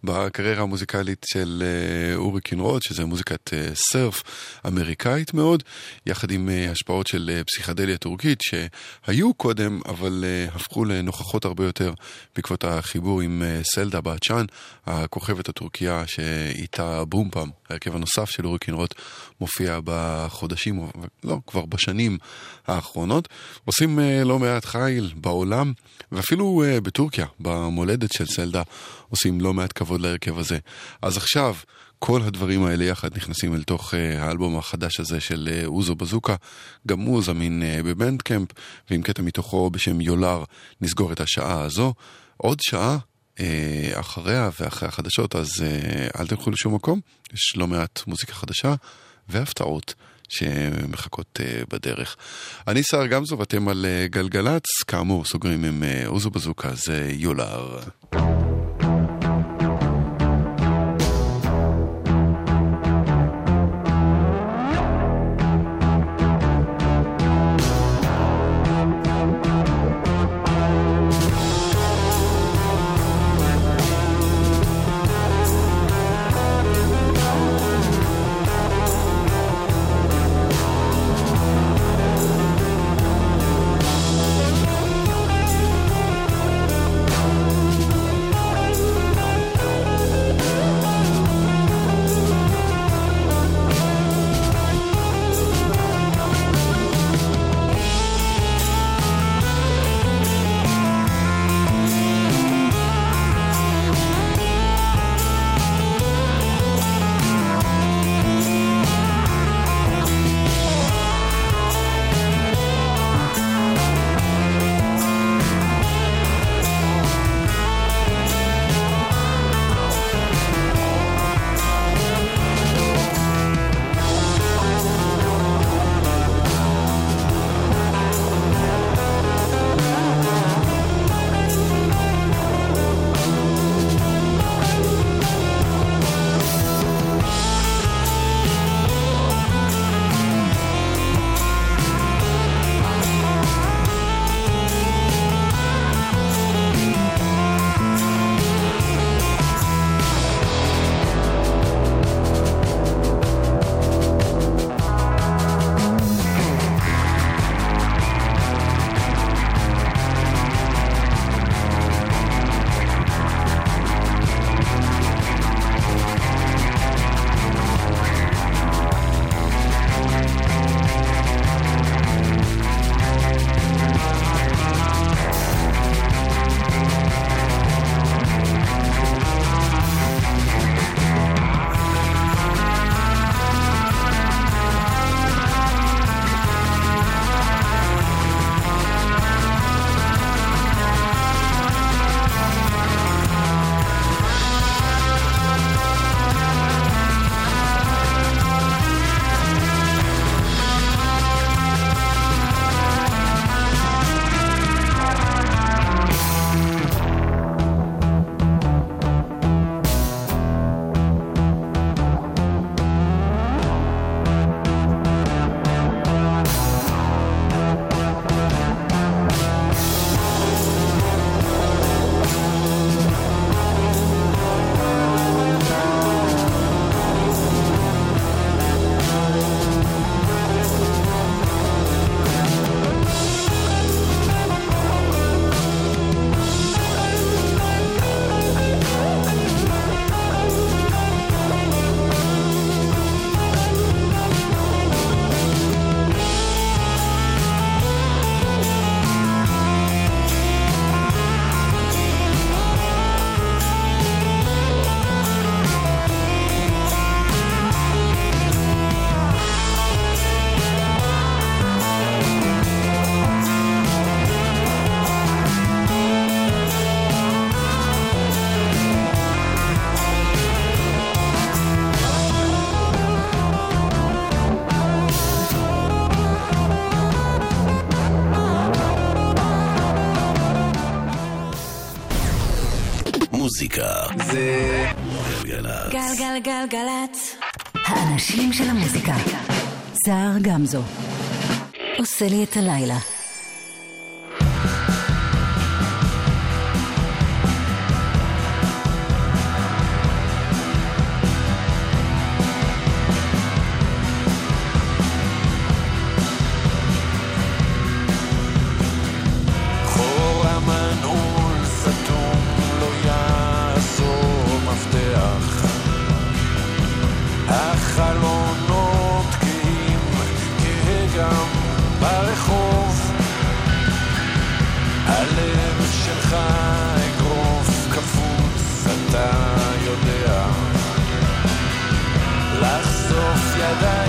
בקריירה המוזיקלית של אה, אורי קינרוד, שזה מוזיקת אה, סרף אמריקאית מאוד, יחד עם אה, השפעות של פסיכדליה טורקית, שהיו קודם, אבל הפכו לנוכחות הרבה יותר בעקבות החיבור עם סלדה באצ'אן, הכוכבת הטורקיה שאיתה בומפם, ההרכב הנוסף של אורי קינרוד, מופיע בחודשים, לא, כבר בשנים האחרונות. עושים אה, לא מעט חיל בעולם, ואפילו אה, בטורקיה, במולדת של סלדה, עושים לא מעט כבוד להרכב הזה. אז עכשיו, כל הדברים האלה יחד נכנסים אל תוך אה, האלבום החדש הזה של אוזו בזוקה. גם הוא זמין בבנדקמפ, ועם קטע מתוכו בשם יולר נסגור את השעה הזו. עוד שעה אחריה ואחרי החדשות, אז אל תלכו לשום מקום, יש לא מעט מוזיקה חדשה והפתעות. שמחכות אה, בדרך. אני שר גמזו ואתם על אה, גלגלצ, כאמור סוגרים עם אה, אוזו בזוקה, זה יולר. גלגלצ. גלגלגלגלצ. האנשים של המוזיקה. סער גמזו. עושה לי את הלילה. together.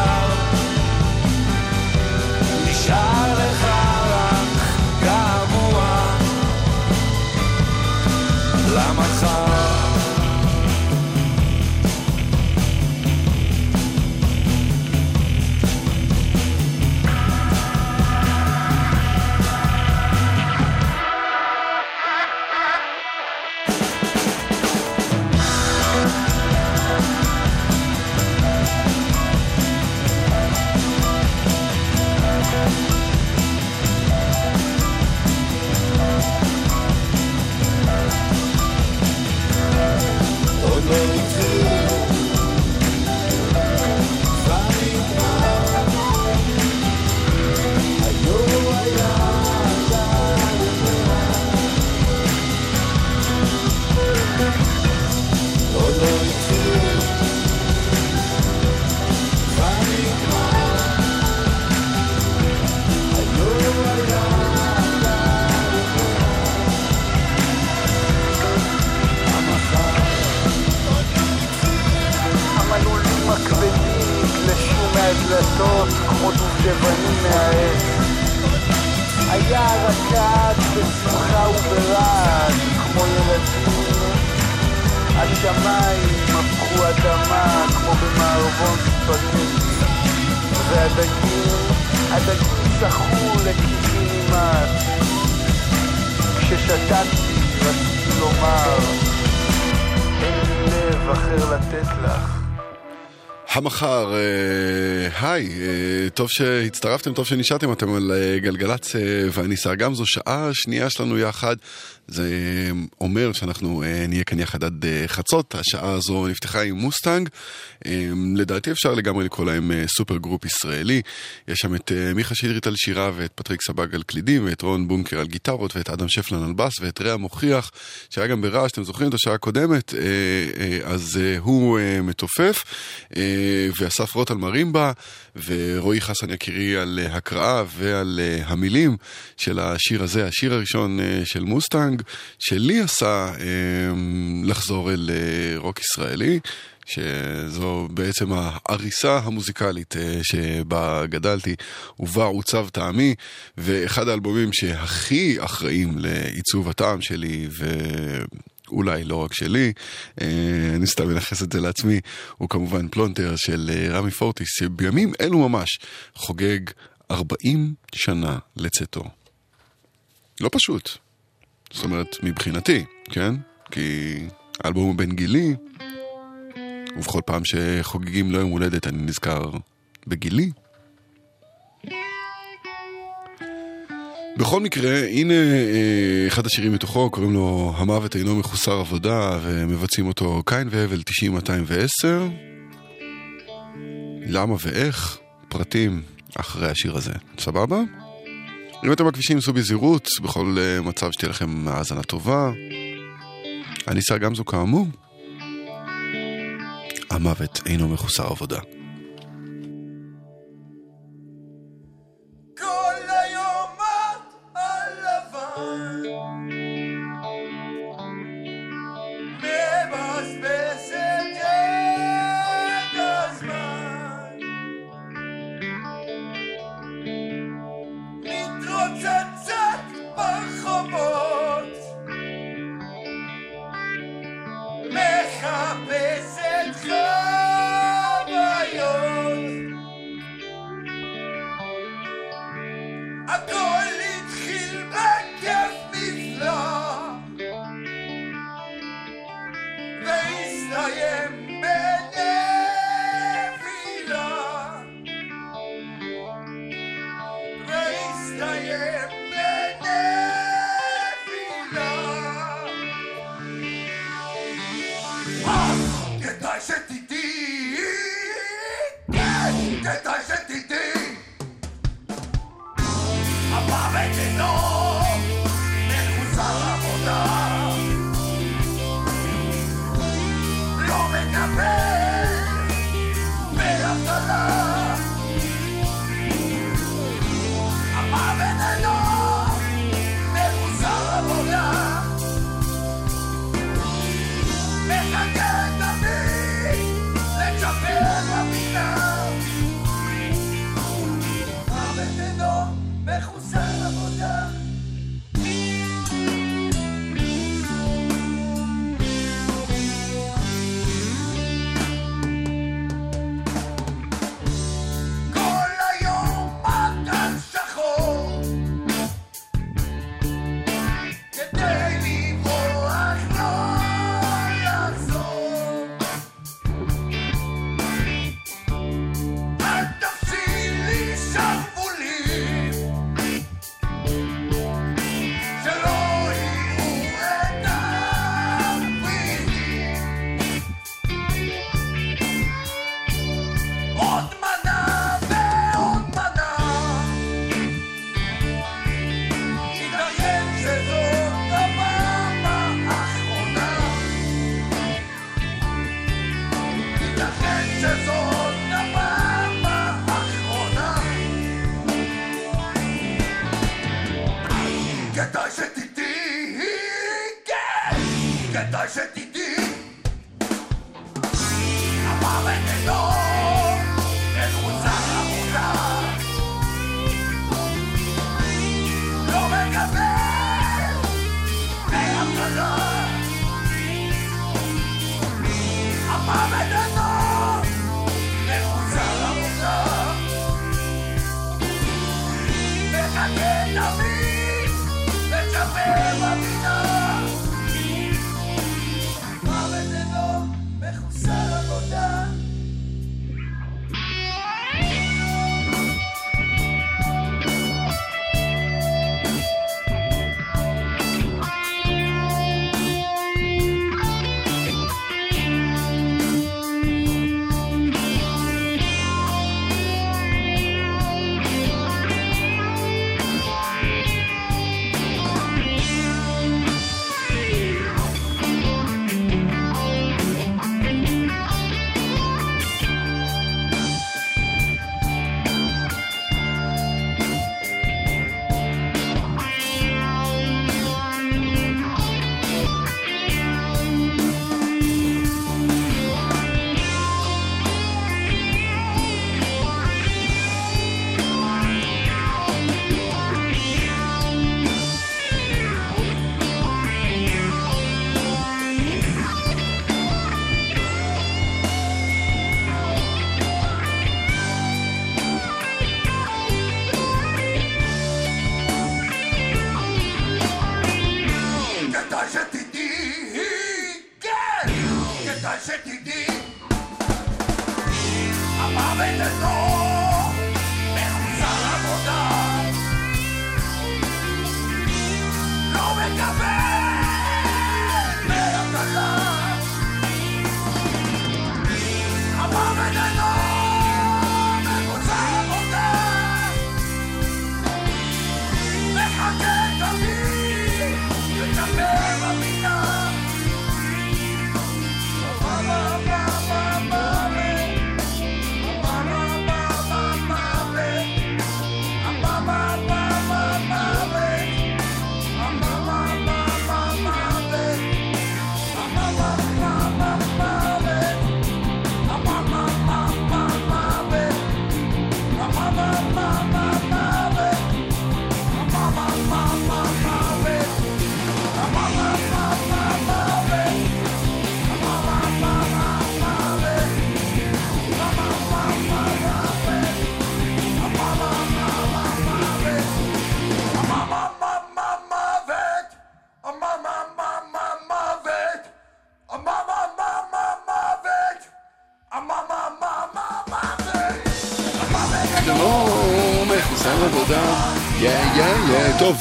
מהדלתות כמו דובדבנים מהעץ. היער רקד בשמחה וברעד כמו ילדים. השמיים הפכו אדמה כמו במערבון ספגטי. והדגים, הדגים שחו לקיבינימט. כששתקתי רציתי לומר, אין לב אחר לתת לך. המחר, אה, היי, אה, טוב שהצטרפתם, טוב שנשארתם, אתם על אה, גלגלצ ואני שר גמזו, שעה שנייה שלנו יחד, זה אומר שאנחנו אה, נהיה כאן יחד עד אה, חצות, השעה הזו נפתחה עם מוסטנג, אה, לדעתי אפשר לגמרי לקרוא להם supergroup ישראלי, יש שם את מיכה שטרית על שירה ואת פטריק סבג על קלידים ואת רן בונקר על גיטרות ואת אדם שפלן על בס ואת רע מוכיח, שהיה גם ברעש, אתם זוכרים את השעה הקודמת, אז הוא מתופף. ואסף רוט על מרימבה, ורועי חסן יקירי על אה, הקראה ועל המילים של השיר הזה, השיר הראשון של מוסטנג, שלי עשה אה, לחזור אל אה, רוק ישראלי. שזו בעצם העריסה המוזיקלית אה, שבה גדלתי ובה עוצב טעמי ואחד האלבומים שהכי אחראים לעיצוב הטעם שלי ו... אולי לא רק שלי, אה, אני סתם מנכס את זה לעצמי, הוא כמובן פלונטר של רמי פורטיס, שבימים אלו ממש חוגג 40 שנה לצאתו. לא פשוט. זאת אומרת, מבחינתי, כן? כי האלבום הוא בן גילי, ובכל פעם שחוגגים לו יום הולדת אני נזכר בגילי. בכל מקרה, הנה אה, אחד השירים מתוכו, קוראים לו המוות אינו מחוסר עבודה, ומבצעים אותו קין והבל 90-210. למה ואיך? פרטים אחרי השיר הזה. סבבה? אם אתם בכבישים, סעו בזהירות, בכל אה, מצב שתהיה לכם האזנה טובה. אני שר גמזו כאמור. המוות אינו מחוסר עבודה. המוות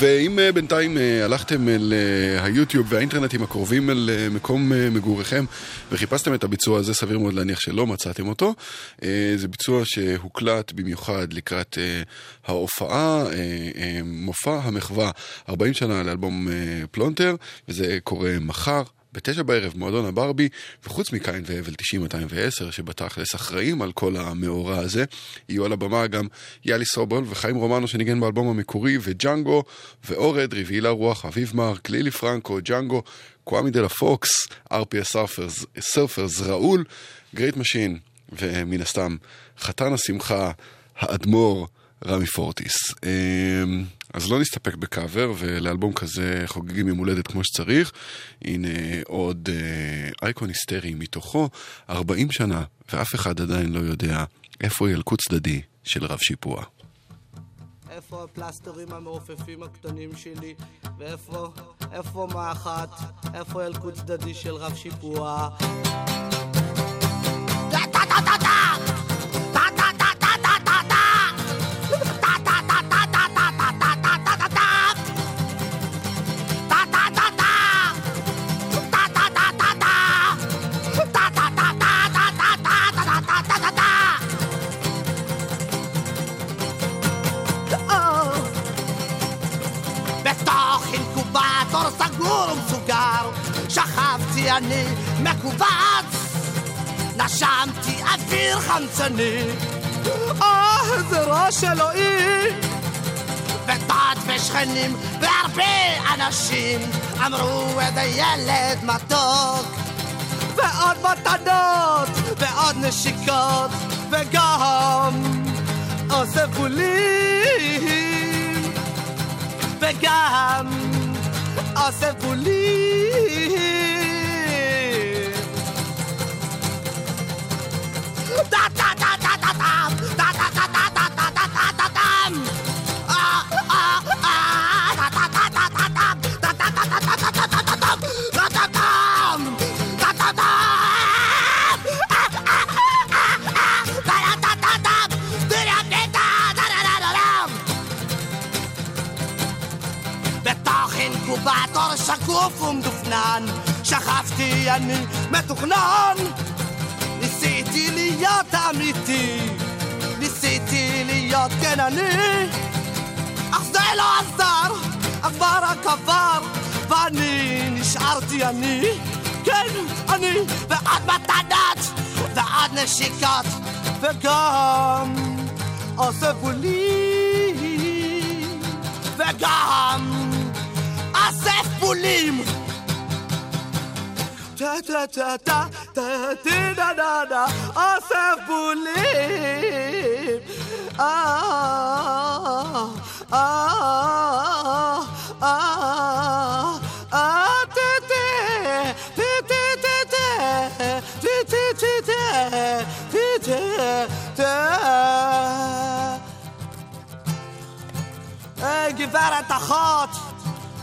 ואם אה, בינתיים אה, הלכתם אל אה, היוטיוב והאינטרנטים הקרובים אל מקום מגוריכם וחיפשתם את הביצוע הזה, סביר מאוד להניח שלא מצאתם אותו. זה ביצוע שהוקלט במיוחד לקראת ההופעה, מופע המחווה 40 שנה לאלבום פלונטר, וזה קורה מחר. בתשע בערב, מועדון הברבי, וחוץ מקין והבל 90-210, שבתכלס אחראים על כל המאורע הזה, יהיו על הבמה גם יאלי סובול וחיים רומנו שניגן באלבום המקורי, וג'אנגו, ואורן, רביעיית לרוח, אביב מארק, לילי פרנקו, ג'אנגו, קוואמי דה לה פוקס, RPS Surfers, ראול, Great Machine, ומן הסתם, חתן השמחה, האדמו"ר, רמי פורטיס. אמ, אז לא נסתפק בקאבר, ולאלבום כזה חוגגים יום הולדת כמו שצריך. הנה עוד אה, אייקון היסטרי מתוכו, 40 שנה, ואף אחד עדיין לא יודע איפה ילקוט צדדי של רב שיפוע. איפה הפלסטרים המעופפים הקטנים שלי? ואיפה, איפה מאחת? איפה ילקוט צדדי של רב שיפוע? בתוך ומסוגר שכבתי אני מכווץ נשמתי אוויר חמצני אה, איזה רעש אלוהי! ודוד ושכנים והרבה אנשים אמרו איזה ילד מתוק ועוד מתנות ועוד נשיקות וגם עושה בולים וגם à symphonie. Da, da, da, da, da, da. صار الشكوف ومدفنان شخفتي يعني ما تغنان نسيتي ليا يا نسيتي ليا يا كناني أخضع العذار أخبار كفار. فاني شعرت يعني كان أني بعد ما تعدات بعدنا شيكات فقام. أصف لي فقام. עושה בולים וגם אסף בולים טה טה טה טה טה טה דה דה דה אוסף בולים אה אה אה אה טה טה טה טה טה טה טה טה טה טה טה היי גברת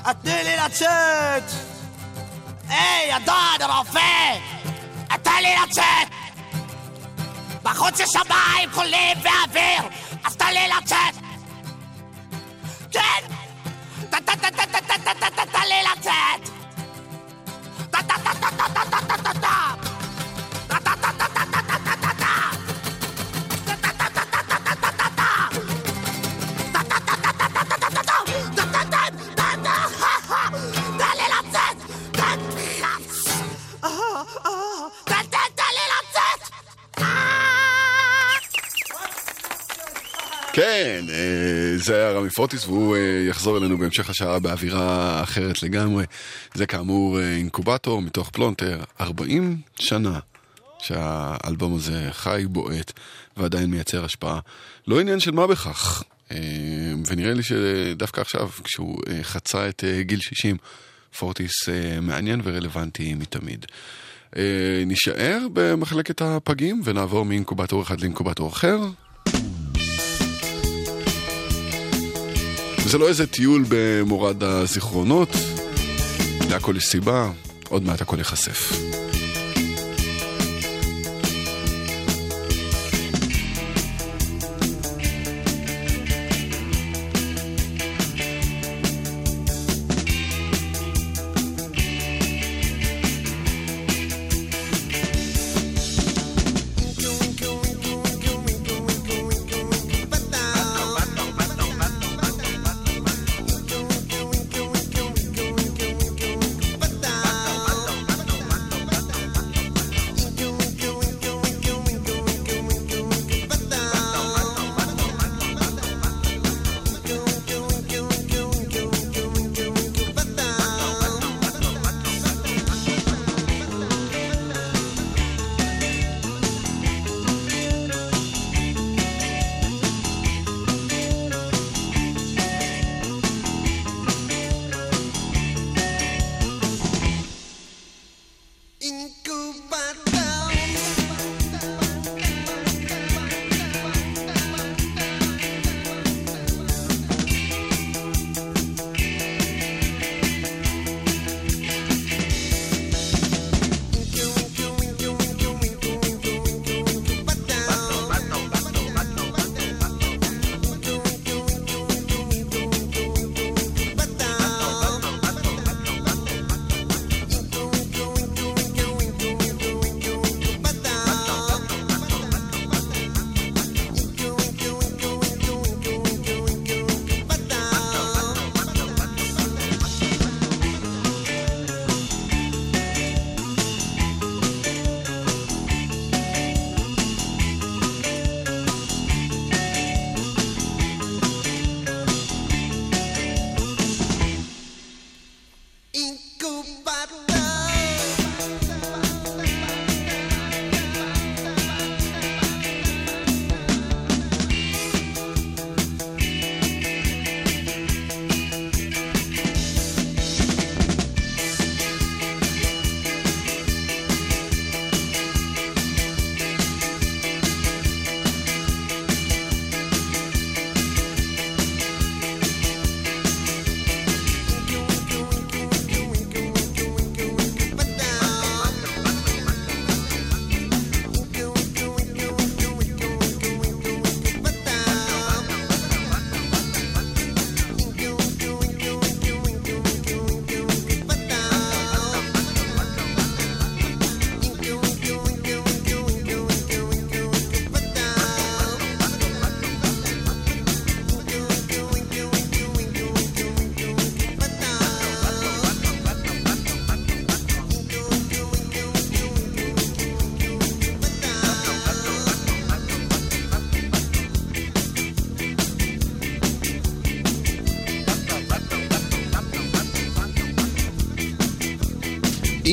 אחות, תני לי לצאת! היי, אדון רופא! תן לי לצאת! בחוץ יש שמיים חולים ואוויר, אז תן לי לצאת! כן! תן לי לצאת! ת- ת- ת- ת- ת- ת- ת- ת- כן, אה, זה היה רמי פורטיס, והוא אה, יחזור אלינו בהמשך השעה באווירה אחרת לגמרי. זה כאמור אה, אינקובטור מתוך פלונטר, 40 שנה שהאלבום הזה חי, בועט, ועדיין מייצר השפעה. לא עניין של מה בכך. אה, ונראה לי שדווקא עכשיו, כשהוא חצה את גיל 60, פורטיס מעניין ורלוונטי מתמיד. נישאר במחלקת הפגים ונעבור מאינקובטור אחד לאינקובטור אחר. וזה לא איזה טיול במורד הזיכרונות, להכל יש סיבה, עוד מעט הכל ייחשף.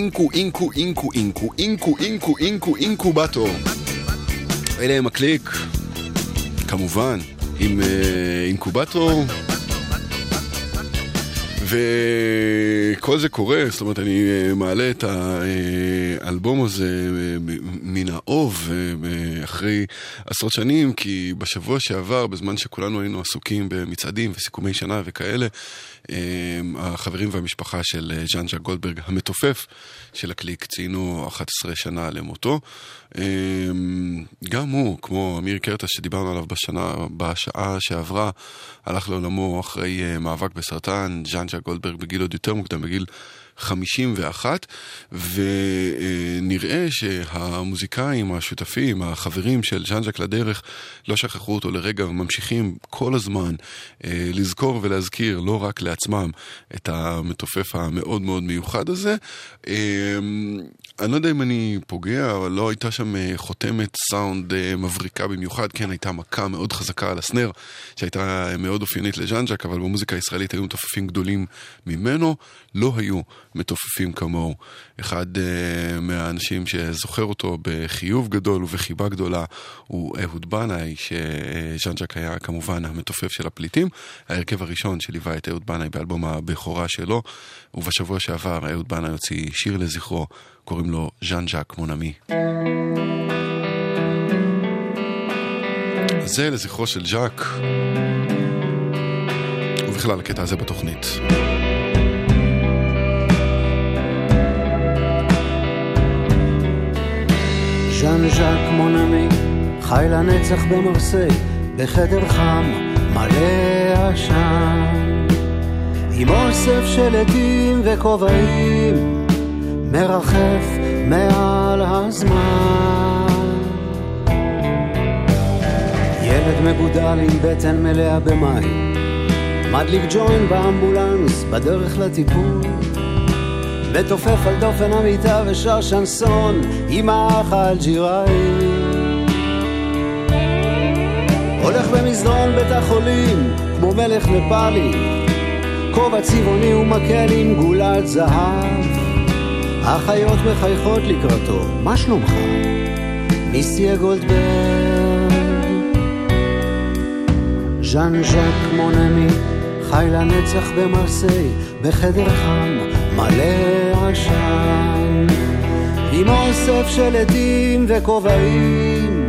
אינקו, אינקו, אינקו, אינקו, אינקו, אינקו, אינקו, אינקובטור. אלה הם הקליק, כמובן, עם אה, אינקובטור. וכל זה קורה, זאת אומרת, אני אה, מעלה את האלבום הזה אה, מן האוב אחרי עשרות שנים, כי בשבוע שעבר, בזמן שכולנו היינו עסוקים במצעדים וסיכומי שנה וכאלה, החברים והמשפחה של ז'אנג'ה גולדברג המתופף של הקליק ציינו 11 שנה למותו. גם הוא, כמו אמיר קרטה שדיברנו עליו בשנה, בשעה שעברה, הלך לעולמו אחרי מאבק בסרטן, ז'אנג'ה גולדברג בגיל עוד יותר מוקדם, בגיל 51, ונראה שהמוזיקאים, השותפים, החברים של ז'אנג'ק לדרך, לא שכחו אותו לרגע וממשיכים כל הזמן אה, לזכור ולהזכיר, לא רק לעצמם, את המתופף המאוד מאוד מיוחד הזה. אה, אני לא יודע אם אני פוגע, אבל לא הייתה שם אה, חותמת סאונד אה, מבריקה במיוחד, כן, הייתה מכה מאוד חזקה על הסנר, שהייתה מאוד אופיינית לז'אנג'ק, אבל במוזיקה הישראלית היו מתופפים גדולים ממנו, לא היו מתופפים כמוהו. אחד uh, מהאנשים שזוכר אותו בחיוב גדול ובחיבה גדולה הוא אהוד בנאי, שז'אן ז'אק היה כמובן המתופף של הפליטים, ההרכב הראשון שליווה את אהוד בנאי באלבום הבכורה שלו, ובשבוע שעבר אהוד בנאי הוציא שיר לזכרו, קוראים לו ז'אן ז'אק mon ami. זה לזכרו של ז'אק, ובכלל הקטע הזה בתוכנית. ז'אן ז'אק מונמי, חי לנצח במרסיי, בחדר חם, מלא עשן. עם אוסף של עדים וכובעים, מרחף מעל הזמן. ילד מגודל עם בטן מלאה במים, מדליק ג'וין באמבולנס בדרך לטיפול. מתופף על דופן המיטה ושר שנסון עם האח האלג'יראי. הולך במסדרון בית החולים כמו מלך נפאלי, כובע צבעוני ומקל עם גולת זהב. החיות מחייכות לקראתו, מה שלומך? מיסיה גולדברג. ז'אן ז'אק מונמי, חי לנצח במרסיי, בחדר חם, מלא עשן. עם אוסף של עדים וכובעים,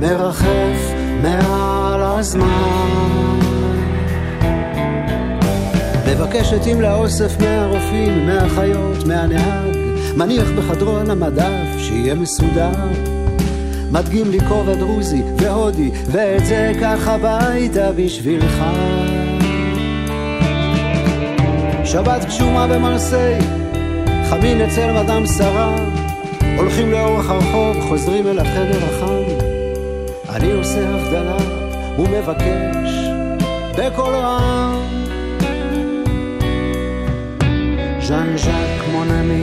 מרחף מעל הזמן. מבקש עטים לאוסף מהרופאים, מהאחיות, מהנהג, מניח בחדרו על המדף, שיהיה מסודר. מדגים לי כובע דרוזי והודי, ואת זה קח הביתה בשבילך. שבת גשומה במרסיי, חמין אצל מדאם שרה, הולכים לאורך הרחוב, חוזרים אל החדר החם. אני עושה הבדלה ומבקש בקול רם. ז'אן ז'אק מונמי,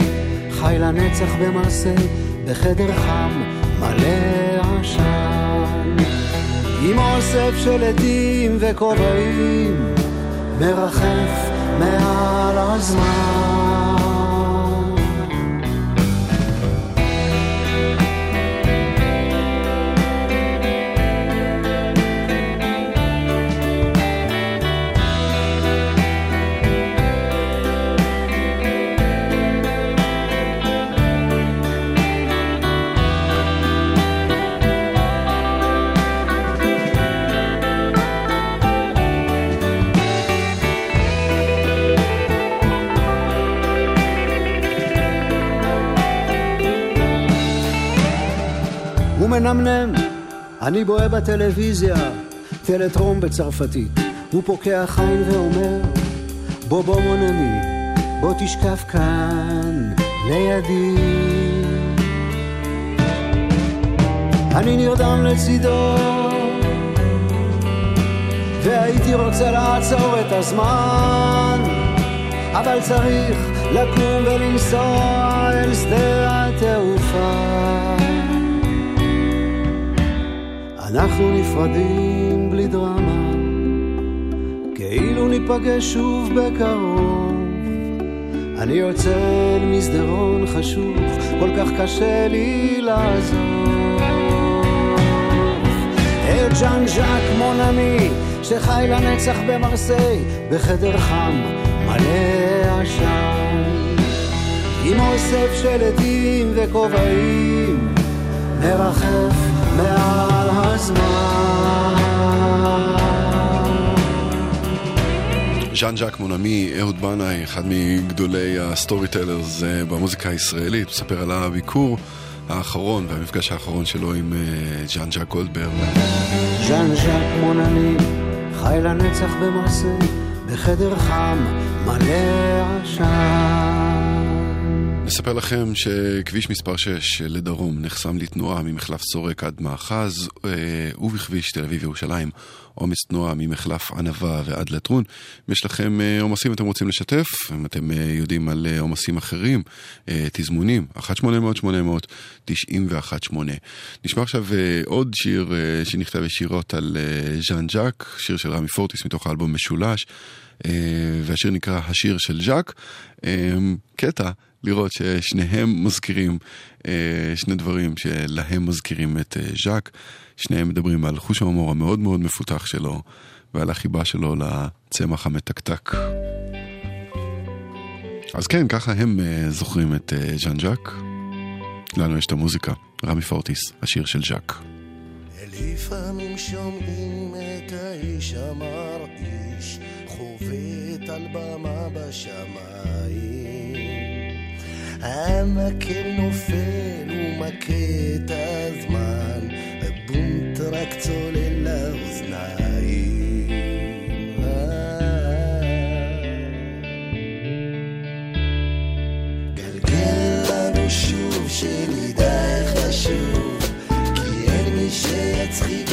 חי לנצח במרסיי, בחדר חם, מלא עשן. עם אוסף של עדים וכובעים, מרחף מעל הזמן. מנמנם, אני בוהה בטלוויזיה, טלטרום בצרפתית. הוא פוקח עין ואומר, בוא בוא מונמי, בוא תשכב כאן לידי. אני נרדם לצידו, והייתי רוצה לעצור את הזמן, אבל צריך לקום ולנסוע אל שדה התעופה. אנחנו נפרדים בלי דרמה, כאילו ניפגש שוב בקרוב, אני יוצא אל מסדרון חשוך, כל כך קשה לי לעזוב. את ז'אן ז'אק מונמי, שחי לנצח במרסיי, בחדר חם, מלא עשן. עם אוסף של עדים וכובעים, מרחף ז'אן ז'אק mon ami, אהוד בנאי, אחד מגדולי ה storytellers אה, במוזיקה הישראלית, מספר על הביקור האחרון והמפגש האחרון שלו עם אה, ז'אן ז'אק גולדברג. ז'אן ז'אק מונני, חי לנצח במרסיי, בחדר חם, מלא עשן. נספר לכם שכביש מספר 6 לדרום נחסם לתנועה ממחלף סורק עד מאחז, אה, ובכביש תל אביב-ירושלים עומס תנועה ממחלף ענבה ועד לטרון. אם יש לכם אה, עומסים ואתם רוצים לשתף, אם אתם אה, יודעים על עומסים אחרים, תזמונים, 1-800-800-918. נשמע עכשיו עוד שיר שנכתב ישירות על ז'אן ז'אק, שיר של רמי פורטיס מתוך האלבום משולש, והשיר נקרא השיר של ז'אק. קטע. לראות ששניהם מזכירים אה, שני דברים שלהם מזכירים את אה, ז'אק. שניהם מדברים על חוש ההומור המאוד מאוד מפותח שלו ועל החיבה שלו לצמח המתקתק. אז כן, ככה הם אה, זוכרים את ז'אן ז'אק. לנו יש את המוזיקה, רמי פורטיס, השיר של ז'אק. לפעמים שומעים את האיש המרעיש חובט על במה בשמיים המקל נופל ומכה את הזמן הבונט רק צולל לאוזניים. גלגל לנו שוב שנדע איך לשוב כי אין מי שיצחיק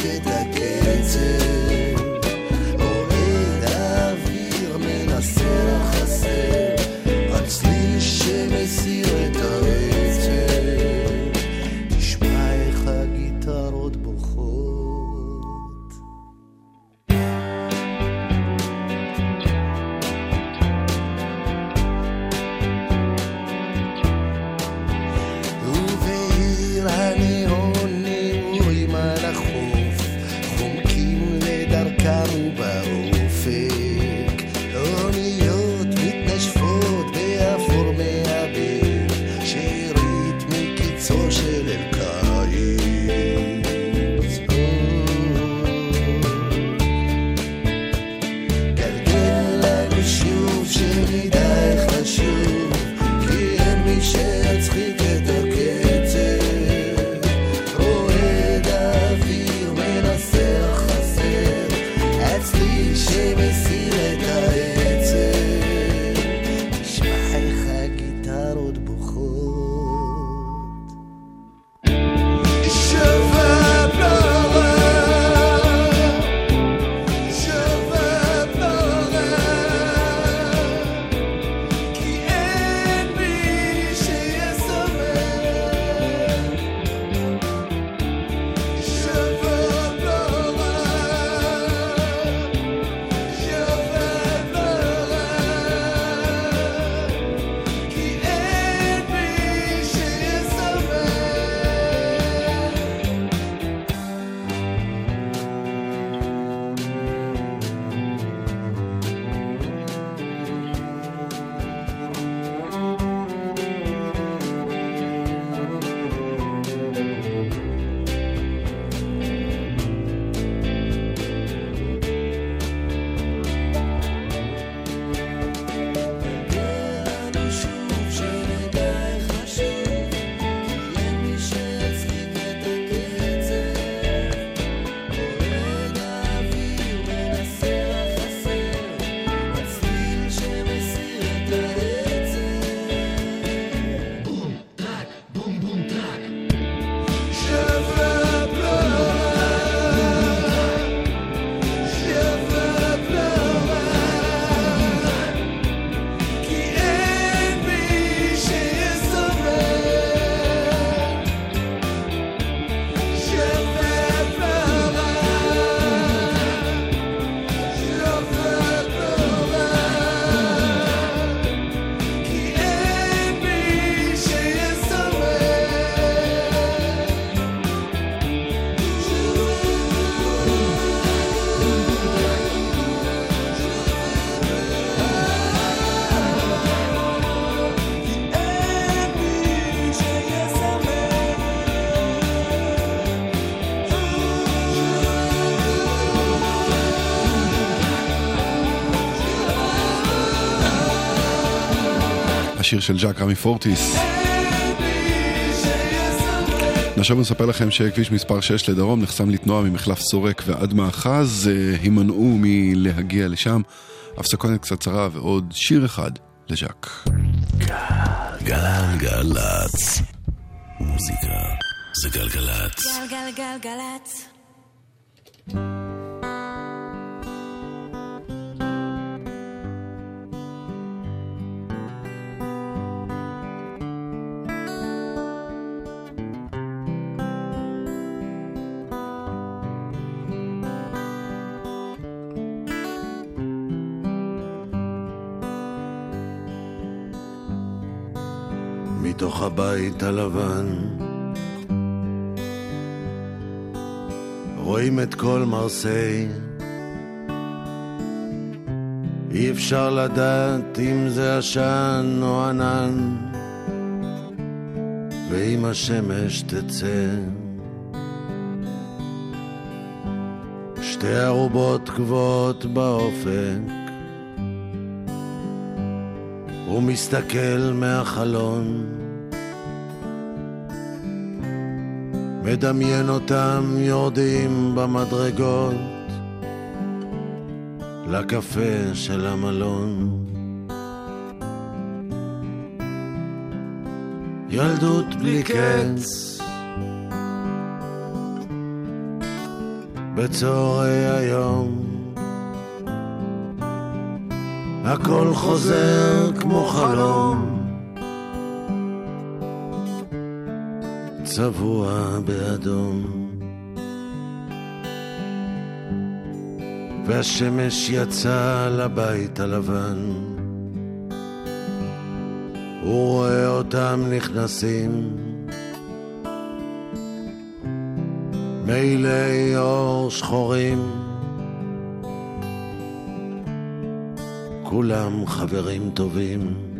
השיר של ז'אק רמי פורטיס. נשוב ונספר לכם שכביש מספר 6 לדרום נחסם לתנועה ממחלף סורק ועד מאחז, אה, הימנעו מלהגיע לשם. הפסקונת קצרצרה ועוד שיר אחד לז'אק. גלגלצ. מוזיקה זה גלגלצ. גלגלגלגלצ. הבית הלבן. רואים את כל מרסיי. אי אפשר לדעת אם זה עשן או ענן ואם השמש תצא. שתי ערובות גבוהות באופק הוא מסתכל מהחלון מדמיין אותם יורדים במדרגות לקפה של המלון. ילדות בלי קץ. בצהרי היום. הכל חוזר כמו חלום צבוע באדום. והשמש יצאה לבית הלבן. הוא רואה אותם נכנסים. מעילי אור שחורים. כולם חברים טובים.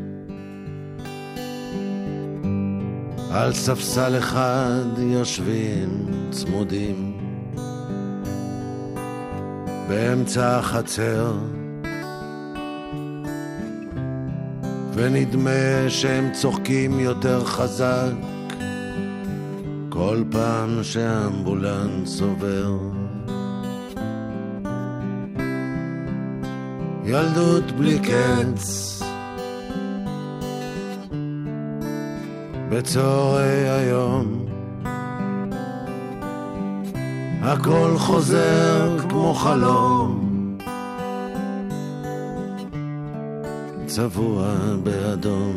על ספסל אחד יושבים צמודים, באמצע החצר, ונדמה שהם צוחקים יותר חזק. כל פעם שהאמבולנס עובר. ילדות בלי קץ בצהרי היום. הכל חוזר כמו חלום. צבוע באדום.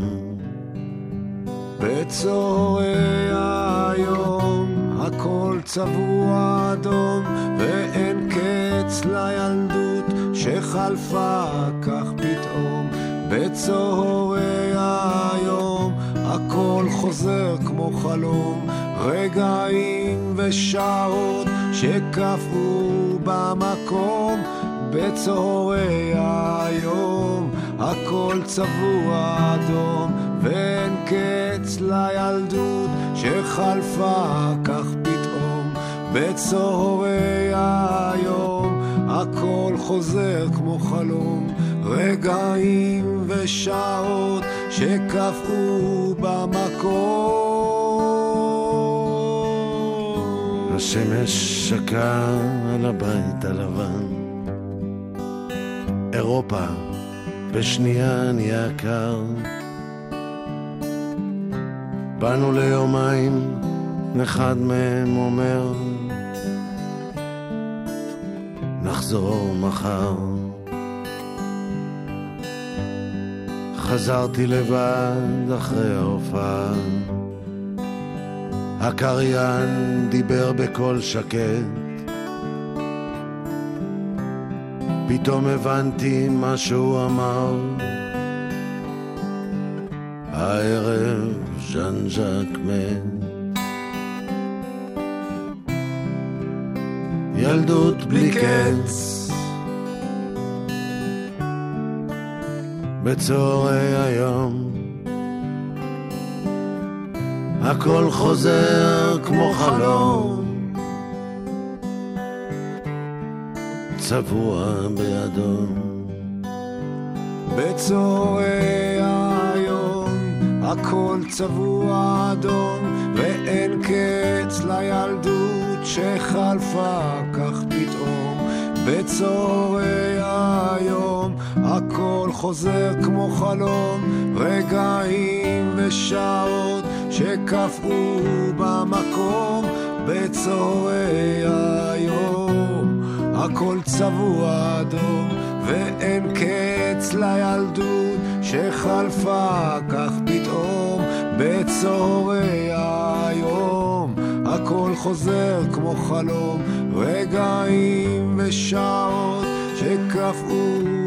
בצהרי היום הכל צבוע אדום ואין קץ לילדות שחלפה כך פתאום. בצהרי היום הכל חוזר כמו חלום. רגעים ושעות שקפאו במקום בצהרי היום הכל צבוע אדום ואין קץ לילדות שחלפה כך פתאום. בצהרי היום הכל חוזר כמו חלום רגעים ושעות שקפאו במקום השמש שקעה על הבית הלבן. אירופה בשנייה נהיה קר. באנו ליומיים, אחד מהם אומר נחזור מחר. חזרתי לבד אחרי ההופעה. הקריין דיבר בקול שקט. פתאום הבנתי מה שהוא אמר. הערב ז'אן ז'אק מת. ילדות בלי קץ בצהרי היום הכל חוזר כמו חלום. צבוע באדום בצהרי היום הכל צבוע אדום, ואין קץ לילדות שחלפה כך פתאום. בצהרי היום הכל חוזר כמו חלום, רגעים ושעות שקפאו במקום. בצהרי היום הכל צבוע אדום, ואין קץ לילדות שחלפה כך פתאום. בצהרי היום הכל חוזר כמו חלום, רגעים ושעות שקפאו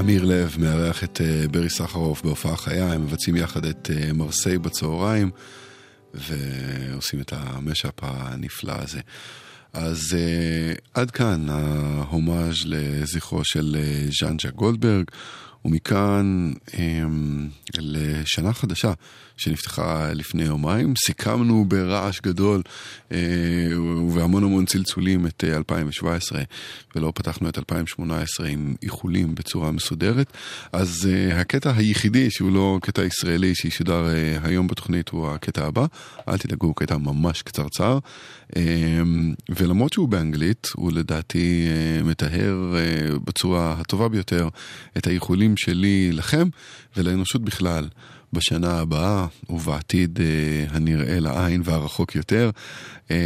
אמיר לב מארח את אה, ברי סחרוף בהופעה חיה, הם מבצעים יחד את אה, מרסיי בצהריים, ועושים את המשאפ הנפלא הזה. אז uh, עד כאן ההומאז' לזכרו של uh, ז'אנג'ה גולדברג, ומכאן לשנה חדשה שנפתחה לפני יומיים. סיכמנו ברעש גדול uh, ובהמון המון צלצולים את uh, 2017, ולא פתחנו את 2018 עם איחולים בצורה מסודרת. אז uh, הקטע היחידי שהוא לא קטע ישראלי שישודר היום בתוכנית הוא הקטע הבא. אל תדאגו, קטע ממש קצרצר. ולמרות שהוא באנגלית, הוא לדעתי מטהר בצורה הטובה ביותר את האיחולים שלי לכם ולאנושות בכלל. בשנה הבאה ובעתיד אה, הנראה לעין והרחוק יותר. אה,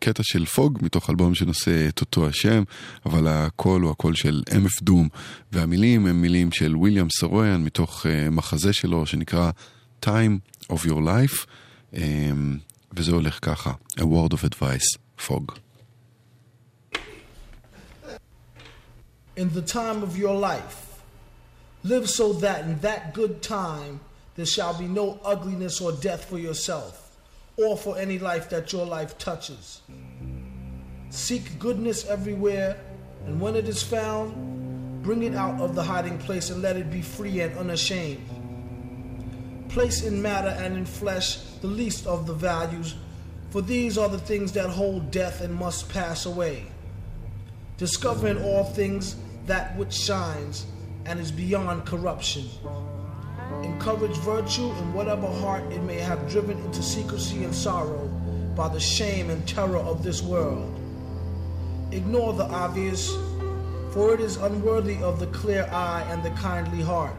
קטע של פוג מתוך אלבום שנושא את אותו השם, אבל הקול הוא הקול של אמף דום, והמילים הם מילים של ויליאם סרויאן מתוך אה, מחזה שלו שנקרא Time of Your Life, וזה הולך ככה, A word of advice, פוג. in the time of your life. Live so that in that good time there shall be no ugliness or death for yourself or for any life that your life touches. Seek goodness everywhere, and when it is found, bring it out of the hiding place and let it be free and unashamed. Place in matter and in flesh the least of the values, for these are the things that hold death and must pass away. Discover in all things that which shines and is beyond corruption. Encourage virtue in whatever heart it may have driven into secrecy and sorrow by the shame and terror of this world. Ignore the obvious, for it is unworthy of the clear eye and the kindly heart.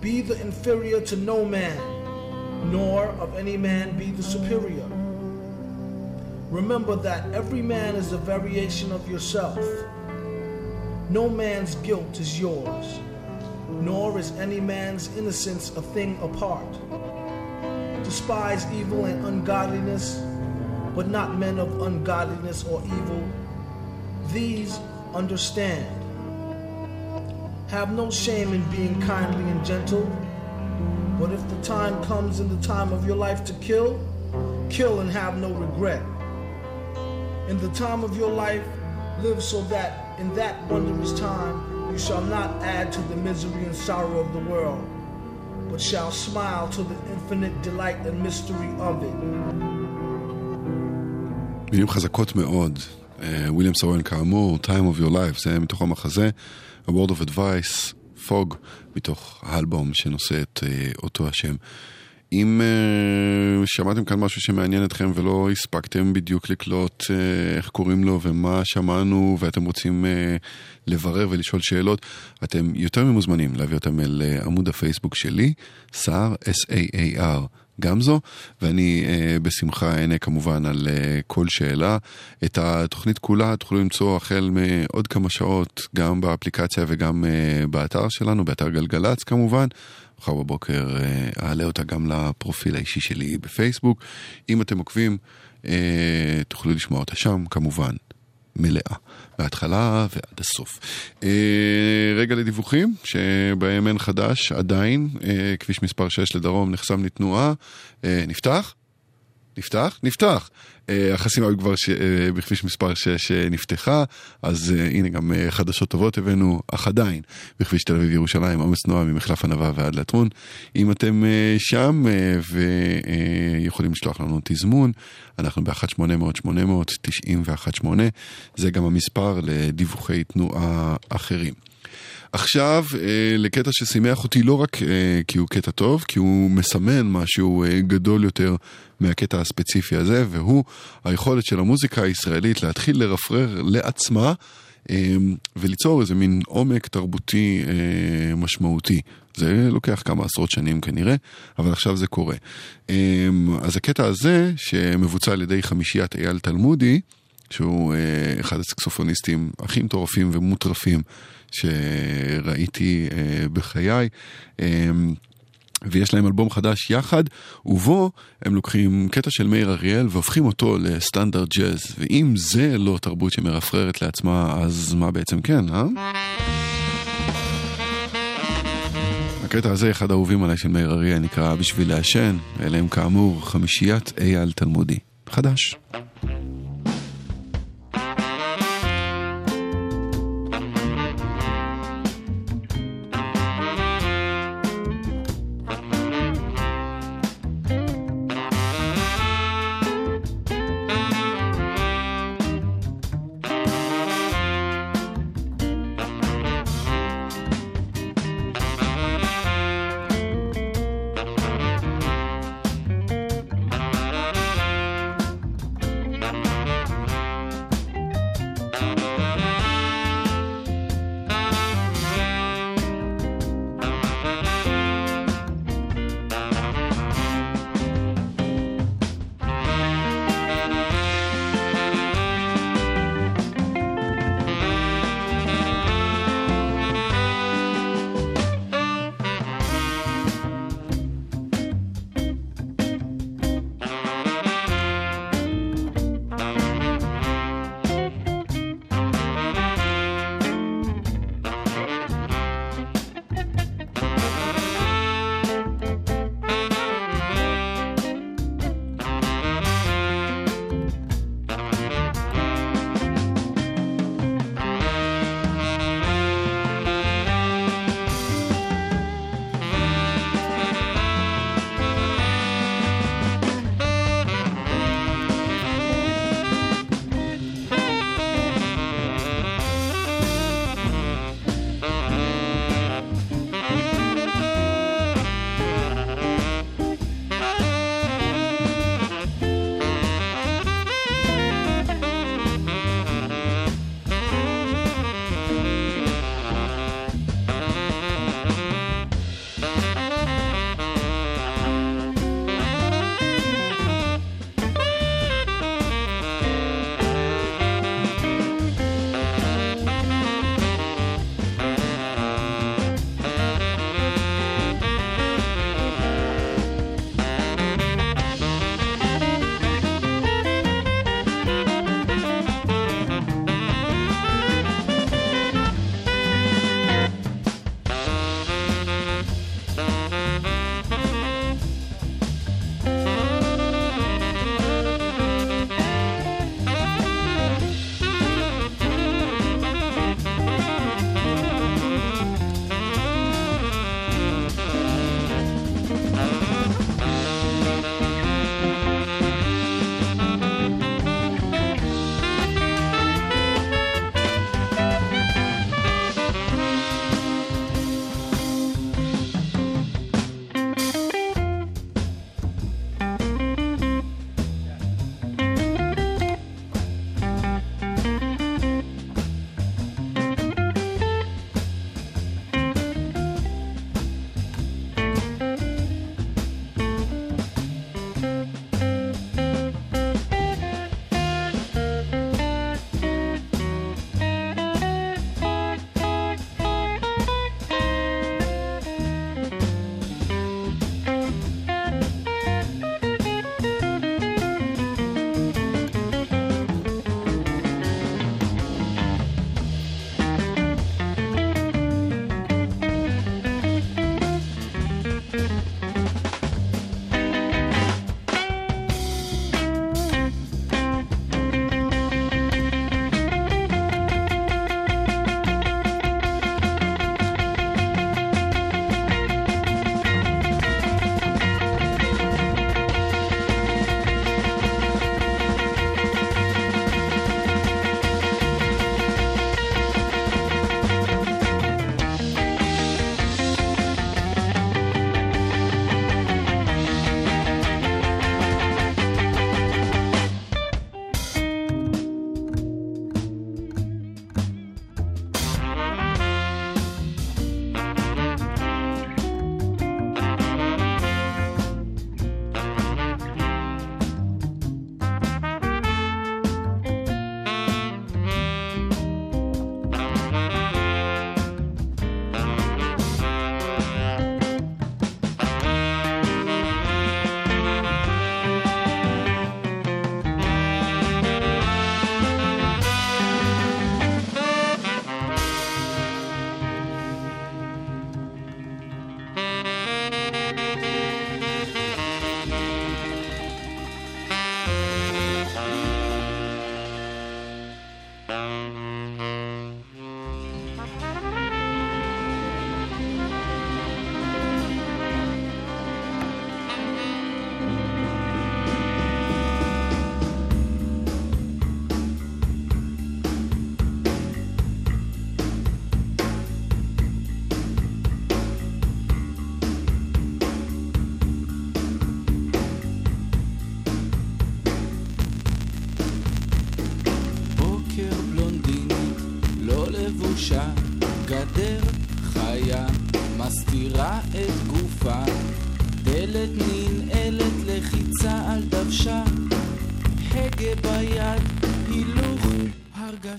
Be the inferior to no man, nor of any man be the superior. Remember that every man is a variation of yourself. No man's guilt is yours, nor is any man's innocence a thing apart. Despise evil and ungodliness, but not men of ungodliness or evil. These understand. Have no shame in being kindly and gentle, but if the time comes in the time of your life to kill, kill and have no regret. In the time of your life, live so that in that wondrous time you shall not add to the misery and sorrow of the world, but shall smile to the infinite delight and mystery of it. מילים חזקות מאוד. וויליאם סורן כאמור, Time of Your Life, זה מתוך המחזה, A Word of Advice, פוג, מתוך האלבום שנושא את uh, אותו השם. אם uh, שמעתם כאן משהו שמעניין אתכם ולא הספקתם בדיוק לקלוט uh, איך קוראים לו ומה שמענו ואתם רוצים uh, לברר ולשאול שאלות, אתם יותר ממוזמנים להביא אותם אל uh, עמוד הפייסבוק שלי, סער, S-A-A-R. גמזו, ואני אה, בשמחה אענה כמובן על אה, כל שאלה. את התוכנית כולה תוכלו למצוא החל מעוד כמה שעות גם באפליקציה וגם אה, באתר שלנו, באתר גלגלצ כמובן. מחר בבוקר אה, אעלה אותה גם לפרופיל האישי שלי בפייסבוק. אם אתם עוקבים, אה, תוכלו לשמוע אותה שם כמובן. מלאה, מההתחלה ועד הסוף. אה, רגע לדיווחים, שבהם אין חדש עדיין, אה, כביש מספר 6 לדרום נחסם לתנועה, אה, נפתח? נפתח? נפתח. אה, החסימה כבר ש... אה, בכביש מספר 6 אה, נפתחה, אז הנה גם חדשות טובות הבאנו, אך עדיין, בכביש תל אביב ירושלים, עומס תנועה ממחלף ענווה ועד לטרון. אם אתם שם ויכולים לשלוח לנו תזמון, אנחנו ב-1-800-800-918, זה גם המספר לדיווחי תנועה אחרים. עכשיו אה, לקטע ששימח אותי לא רק אה, כי הוא קטע טוב, כי הוא מסמן משהו אה, גדול יותר מהקטע הספציפי הזה, והוא היכולת של המוזיקה הישראלית להתחיל לרפרר לעצמה וליצור איזה מין עומק תרבותי משמעותי. זה לוקח כמה עשרות שנים כנראה, אבל עכשיו זה קורה. אז הקטע הזה, שמבוצע על ידי חמישיית אייל תלמודי, שהוא אחד הסקסופוניסטים הכי מטורפים ומוטרפים שראיתי אה, בחיי. אה, ויש להם אלבום חדש יחד, ובו הם לוקחים קטע של מאיר אריאל והופכים אותו לסטנדרט ג'אז. ואם זה לא תרבות שמרפררת לעצמה, אז מה בעצם כן, אה? הקטע הזה, אחד האהובים עליי של מאיר אריאל, נקרא בשביל לעשן. אלה הם כאמור חמישיית אייל תלמודי. חדש.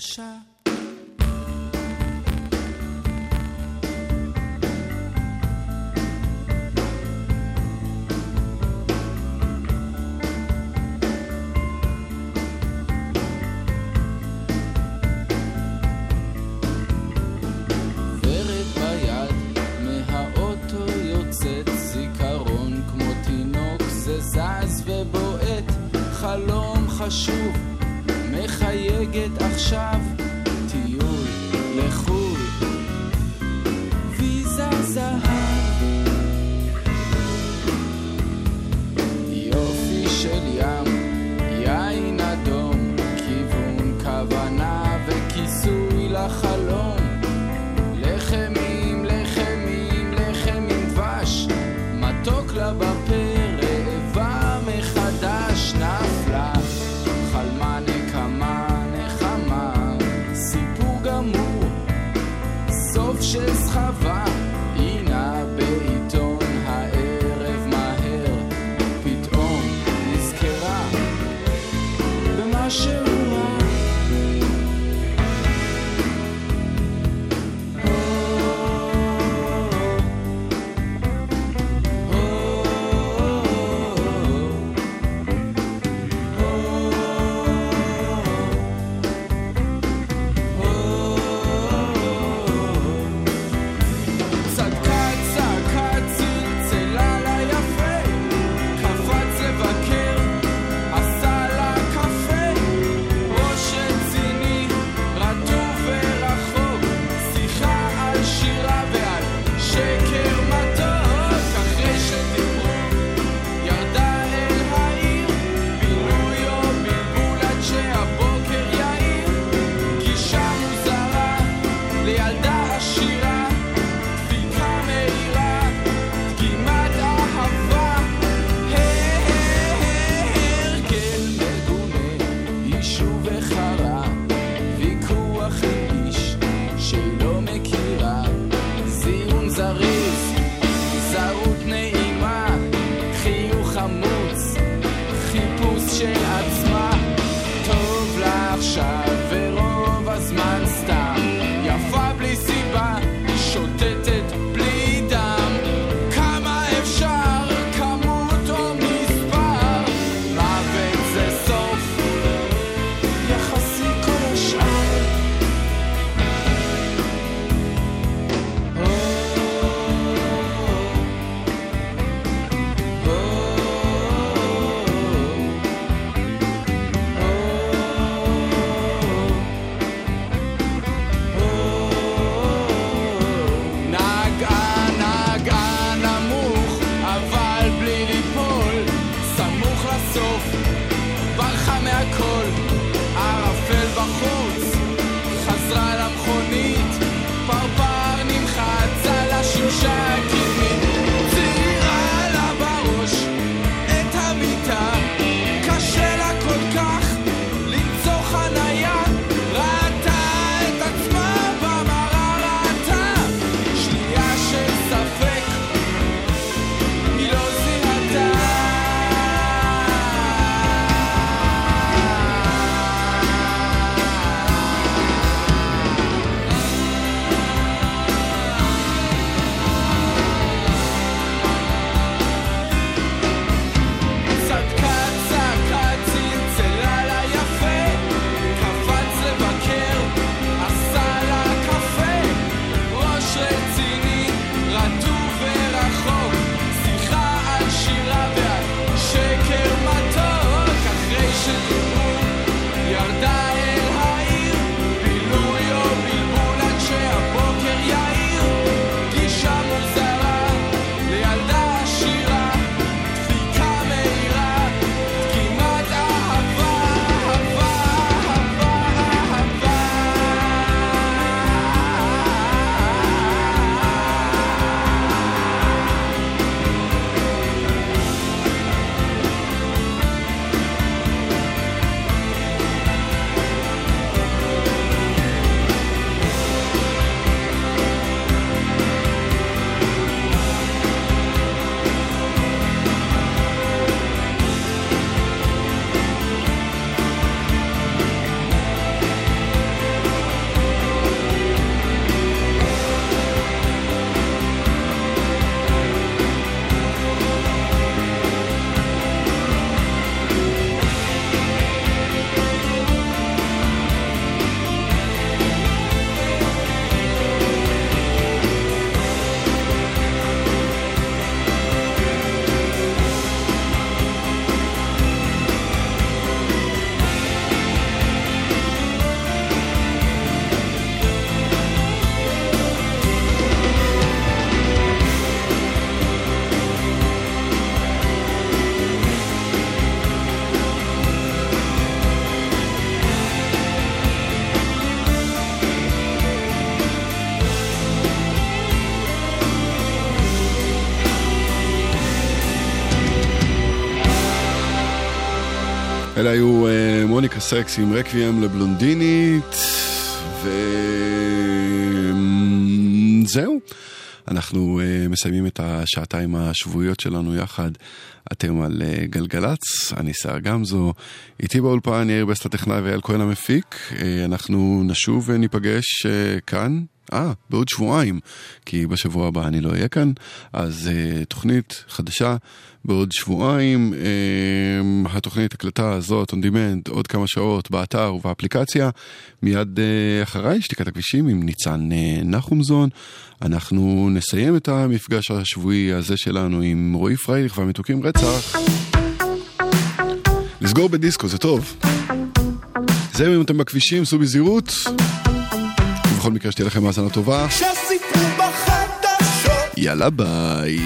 achats so far. אלה היו אה, מוניקה סקס עם רקוויאם לבלונדינית, וזהו. אנחנו uh, מסיימים את השעתיים השבועיות שלנו יחד. אתם על uh, גלגלצ, אני סער גמזו, איתי באולפן יאיר בסט הטכנאי ואייל כהן המפיק. Uh, אנחנו נשוב וניפגש uh, כאן. אה, בעוד שבועיים, כי בשבוע הבא אני לא אהיה כאן, אז uh, תוכנית חדשה בעוד שבועיים. Uh, התוכנית הקלטה הזאת, on demand, עוד כמה שעות באתר ובאפליקציה. מיד uh, אחריי, שתיקת הכבישים עם ניצן uh, נחומזון. אנחנו נסיים את המפגש השבועי הזה שלנו עם רועי פרייליך והמתוקים רצח. לסגור בדיסקו זה טוב. זהו, אם אתם בכבישים, סעו בזהירות. ובכל מקרה שתהיה לכם האזנה טובה. יאללה ביי.